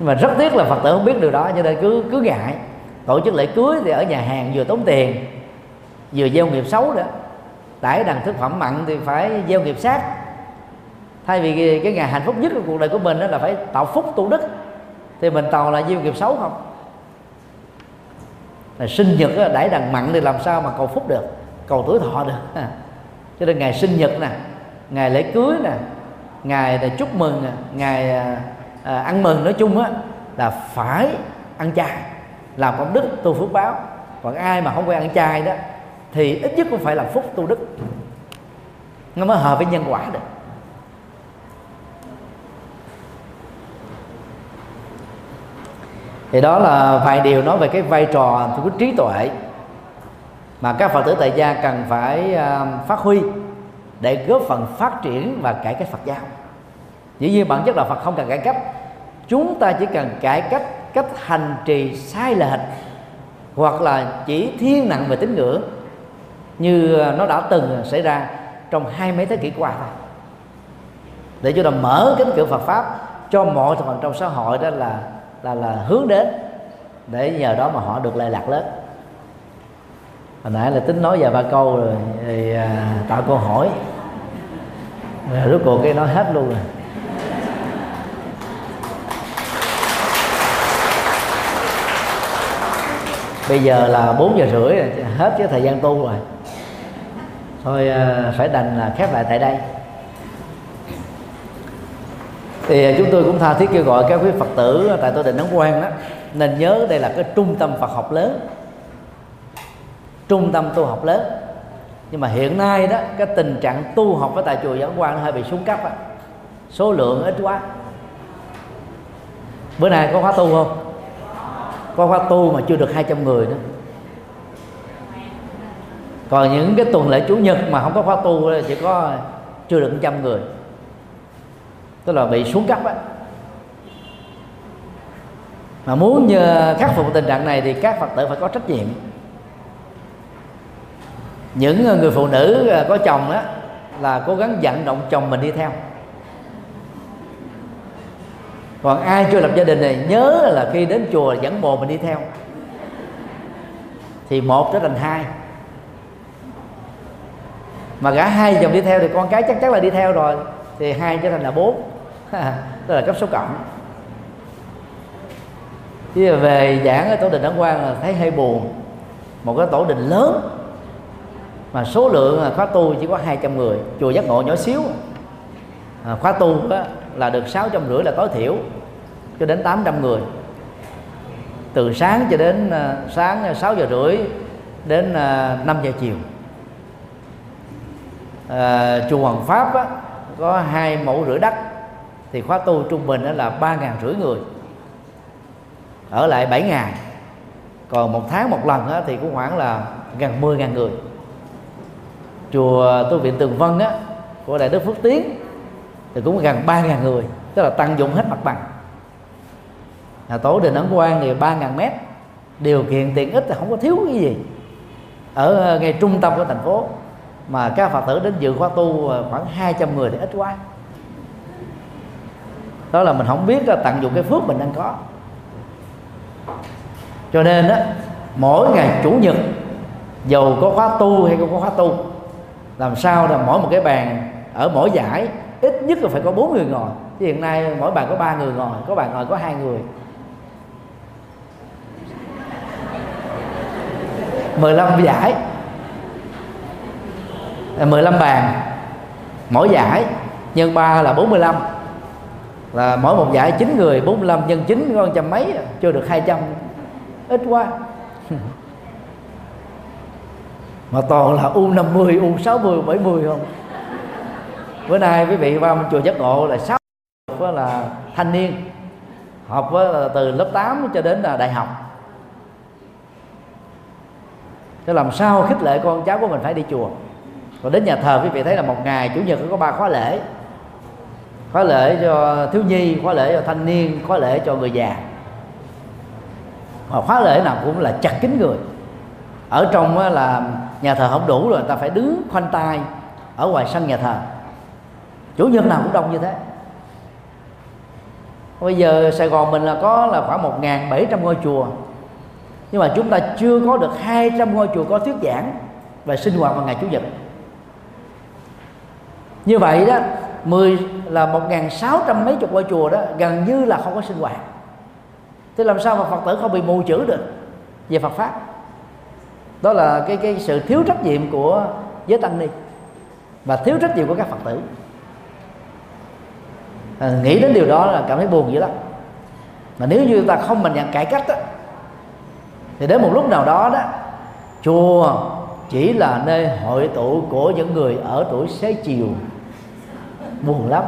Speaker 1: nhưng mà rất tiếc là phật tử không biết điều đó, cho nên cứ cứ ngại. Tổ chức lễ cưới thì ở nhà hàng vừa tốn tiền, vừa gieo nghiệp xấu nữa đãi đằng thức phẩm mặn thì phải gieo nghiệp sát. Thay vì cái ngày hạnh phúc nhất của cuộc đời của mình đó là phải tạo phúc tu đức, thì mình toàn là gieo nghiệp xấu không? Là sinh nhật đãi đằng mặn thì làm sao mà cầu phúc được, cầu tuổi thọ được. Cho nên ngày sinh nhật nè, ngày lễ cưới nè, ngày chúc mừng nè, ngày à, à, ăn mừng nói chung á là phải ăn chay. Làm công đức tu phước báo. Còn ai mà không quen ăn chay đó thì ít nhất cũng phải làm phúc tu đức. Nó mới hợp với nhân quả được. Thì đó là vài điều nói về cái vai trò của trí tuệ mà các phật tử tại gia cần phải ờ, phát huy để góp phần phát triển và cải cách Phật giáo dĩ nhiên bản chất là Phật không cần cải cách. Chúng ta chỉ cần cải cách cách hành trì sai lệch hoặc là chỉ thiên nặng về tín ngưỡng như à, nó đã từng xảy ra trong hai mấy thế kỷ qua thôi. Để chúng ta mở cánh cửa Phật pháp cho mọi thành phần trong xã hội đó là là là hướng đến để nhờ đó mà họ được lệ lạc lớn hồi nãy là tính nói vài ba câu rồi thì à, tạo câu hỏi. Rồi rốt cuộc cái nói hết luôn rồi. Bây giờ là 4 giờ rưỡi rồi, hết cái thời gian tu rồi. Thôi ờ, phải đành là khép lại tại đây. Thì ờ, chúng tôi cũng tha thiết kêu gọi các quý phật tử ờ, tại tôi định đóng quan đó nên nhớ đây là cái trung tâm phật học lớn. Trung tâm tu học lớn. Nhưng mà hiện nay đó cái tình trạng tu học ở tại chùa Giảng Quan nó hơi bị xuống cấp á. Số lượng ít quá. Bữa nay có khóa tu không? Có khóa tu mà chưa được 200 người nữa còn những cái tuần lễ chủ nhật mà không có khóa tu chỉ có chưa được trăm người. Tức là bị xuống cấp á. Mà muốn nhờ khắc phục tình trạng này thì các phật tử phải có trách nhiệm. Những người phụ nữ có chồng đó là cố gắng vận động chồng mình đi theo còn ai chưa lập gia đình này nhớ là khi đến chùa dẫn bồ mình đi theo. Thì một trở thành hai. Mà cả hai chồng đi theo thì con cái chắc chắn là đi theo rồi. Thì hai trở thành là bốn. Tức là cấp số cộng. Chứ về giảng ở tổ đình ấn quang là thấy hơi buồn. Một cái tổ đình lớn. Mà số lượng khóa tu chỉ có 200 người. Chùa giác ngộ nhỏ xíu. À, khóa tu đó là được sáu trăm rưỡi là tối thiểu cho đến 800 người. Từ sáng cho đến uh, sáng 6 giờ rưỡi đến ờ, uh, 5 giờ chiều. À, chùa Hoàng Pháp á, có hai mẫu rưỡi đất thì khóa tu trung bình đó là ba ngàn rưỡi người. Ở lại 7 ngày còn một tháng một lần á, thì cũng khoảng là gần 10 ngàn người. Chùa tu viện Tường Vân á, của đại đức Phước Tiến thì cũng gần 3 ngàn người, tức là tăng dụng hết mặt bằng. Nhà tổ đình ấn quang thì 3 ngàn mét, điều kiện tiện ích thì không có thiếu cái gì. Ở ờ, ngay trung tâm của thành phố, mà các phật tử đến dự khóa tu ờ, khoảng 200 người thì ít quá. Đó là mình không biết là tận dụng cái phước mình đang có. Cho nên á, mỗi ngày chủ nhật, dầu có khóa tu hay không có khóa tu, làm sao là mỗi một cái bàn ở mỗi giải ít nhất là phải có bốn người ngồi. Chứ hiện nay mỗi bàn có ba người ngồi có bàn ngồi có hai người. 15 giải. À, 15 bàn. Mỗi giải nhân 3 là 45 là mỗi một giải 9 người 45 nhân 9 có trăm mấy chưa được 200 ít quá. Mà toàn là U50, U60, U70 không? Bữa nay quý vị qua chùa giác ngộ là sáu với là thanh niên. Học với là từ lớp 8 cho đến là đại học. Thế làm sao khích lệ con cháu của mình phải đi chùa? Còn đến nhà thờ quý vị thấy là một ngày chủ nhật có ba khóa lễ. Khóa lễ cho thiếu nhi, khóa lễ cho thanh niên, khóa lễ cho người già. Mà khóa lễ nào cũng là chặt kín người. Ở trong là nhà thờ không đủ rồi, người ta phải đứng khoanh tay ở ngoài sân nhà thờ chủ nhật nào cũng đông như thế. Bây giờ Sài Gòn mình là có là khoảng 1.700 ngôi chùa. Nhưng mà chúng ta chưa có được 200 ngôi chùa có thuyết giảng và sinh hoạt vào ngày chủ nhật. Như vậy đó 10 là 1.600 mấy chục ngôi chùa đó gần như là không có sinh hoạt. Thế làm sao mà Phật tử không bị mù chữ được về Phật pháp? Đó là cái cái sự thiếu trách nhiệm của giới tăng ni và thiếu trách nhiệm của các Phật tử à, nghĩ đến điều đó là cảm thấy buồn dữ lắm. Mà nếu như ta không mình nhận cải cách đó, thì đến một lúc nào đó đó chùa chỉ là nơi hội tụ của những người ở tuổi xế chiều. Buồn lắm.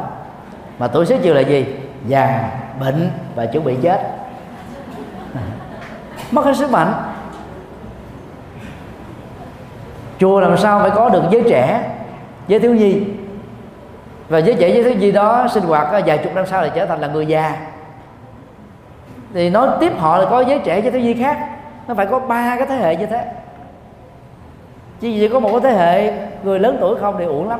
Speaker 1: Mà tuổi xế chiều là gì? Già bệnh và chuẩn bị chết. Mất hết sức mạnh. Chùa làm sao phải có được giới trẻ? Giới thiếu nhi? Và giới trẻ giới thứ gì đó sinh hoạt vài chục năm sau là trở thành là người già. Thì nói tiếp họ là có giới trẻ giới thứ gì khác nó phải có ba cái thế hệ như thế. Chứ chỉ có một cái thế hệ người lớn tuổi không thì uổng lắm.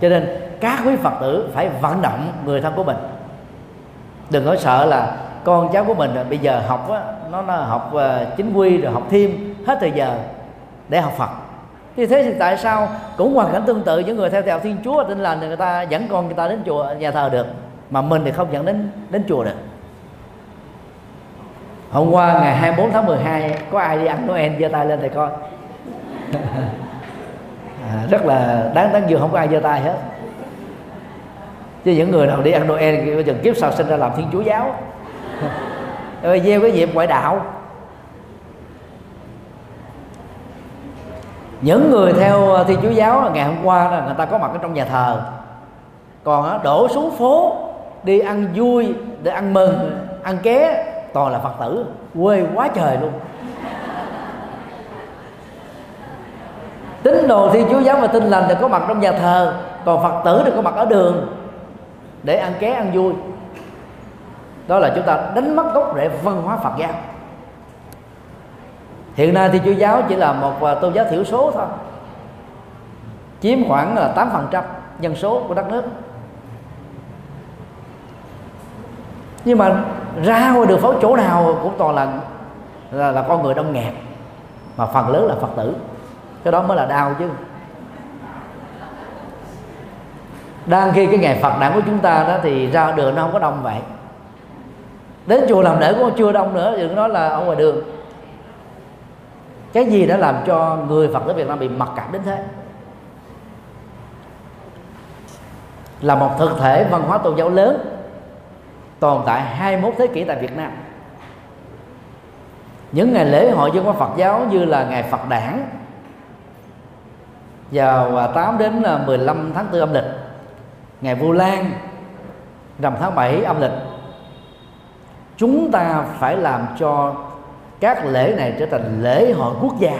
Speaker 1: Cho nên các quý phật tử phải vận động người thân của mình. Đừng có sợ là con cháu của mình bây giờ học á, nó, nó học uh, chính quy rồi học thêm hết thời giờ để học phật như thế thì tại sao cũng hoàn cảnh tương tự những người theo đạo thiên chúa tin lành thì người ta dẫn con người ta đến chùa nhà thờ được mà mình thì không dẫn đến đến chùa được. Hôm qua ngày 24 tháng 12 có ai đi ăn Noel giơ tay lên thầy coi? À, rất là đáng đáng dương không có ai giơ tay hết. Chứ những người nào đi ăn Noel chừng kiếp sau sinh ra làm thiên chúa giáo. Rồi gieo cái nghiệp ngoại đạo. Những người theo ờ, thiên chúa giáo ngày hôm qua là người ta có mặt ở trong nhà thờ. Còn đổ xuống phố, đi ăn vui, để ăn mừng, ăn ké, toàn là phật tử. Quê quá trời luôn. Tín đồ thiên chúa giáo và tin lành thì có mặt trong nhà thờ, còn phật tử thì có mặt ở đường, để ăn ké, ăn vui. Đó là chúng ta đánh mất gốc rễ văn hóa phật giáo hiện nay thì chúa giáo chỉ là một à, tôn giáo thiểu số thôi. Chiếm khoảng là tám phần trăm dân số của đất nước. Nhưng mà ra ngoài đường phố chỗ nào cũng toàn là là, là con người đông nghẹt. Mà phần lớn là phật tử. Cái đó mới là đau chứ. Đang khi cái ngày phật đản của chúng ta đó thì ra đường nó không có đông vậy. Đến chùa làm lễ cũng chưa đông nữa đừng nói là ở ngoài đường cái gì đã làm cho người phật tử việt nam bị mặc cảm đến thế? Là một thực thể văn hóa tôn giáo lớn, tồn tại 21 thế kỷ tại Việt Nam. Những ngày lễ hội dân hóa Phật giáo như là ngày Phật đản, vào à, 8 đến à, 15 tháng 4 âm lịch, ngày Vu Lan, rằm tháng 7 âm lịch, chúng ta phải làm cho các lễ này trở thành lễ hội quốc gia.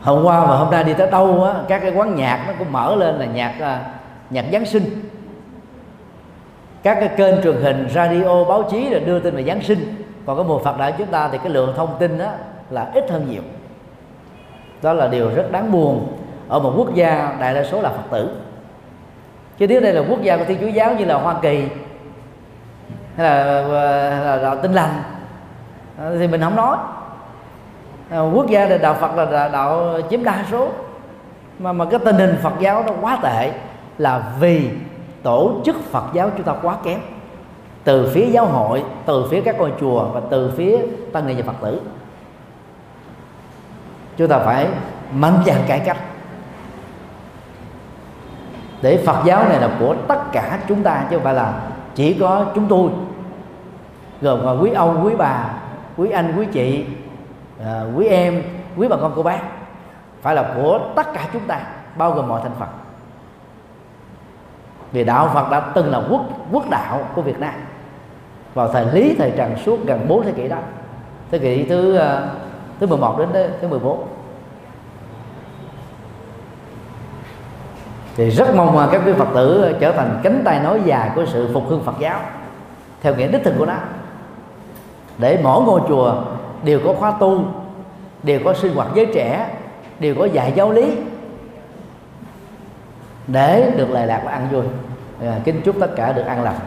Speaker 1: Hôm qua và hôm nay đi tới đâu á, các cái quán nhạc nó cũng mở lên là nhạc à, nhạc giáng sinh. Các cái kênh truyền hình, radio, báo chí là đưa tin về giáng sinh. Còn cái mùa phật đại chúng ta thì cái lượng thông tin đó là ít hơn nhiều. Đó là điều rất đáng buồn. Ở một quốc gia, đại đa số là phật tử. Chứ nếu đây là quốc gia của thiên chúa giáo như là hoa kỳ hay là, ờ, là, là, là tinh lành. Ờ, thì mình không nói. Ờ, quốc gia là đạo phật là đạo chiếm đa số. Mà mà cái tình hình phật giáo nó quá tệ là vì tổ chức phật giáo chúng ta quá kém. Từ phía giáo hội từ phía các ngôi chùa và từ phía tăng ni và phật tử. Chúng ta phải mạnh dạn cải cách. Để Phật giáo này là của tất cả chúng ta chứ không phải là chỉ có chúng tôi gồm là quý ông quý bà quý anh quý chị à, quý em quý bà con cô bác phải là của tất cả chúng ta bao gồm mọi thành phần. Vì đạo Phật đã từng là quốc quốc đạo của Việt Nam. Vào thời Lý thời Trần suốt gần 4 thế kỷ đó. Thế kỷ thứ uh, thứ 11 đến thứ 14 thì rất mong các quý Phật tử trở thành cánh tay nói dài của sự phục hưng Phật giáo theo nghĩa đích thực của nó. Để mỗi ngôi chùa đều có khóa tu đều có sinh hoạt giới trẻ đều có dạy giáo lý để được lệ lạc và ăn vui. À, kính chúc tất cả được an lành.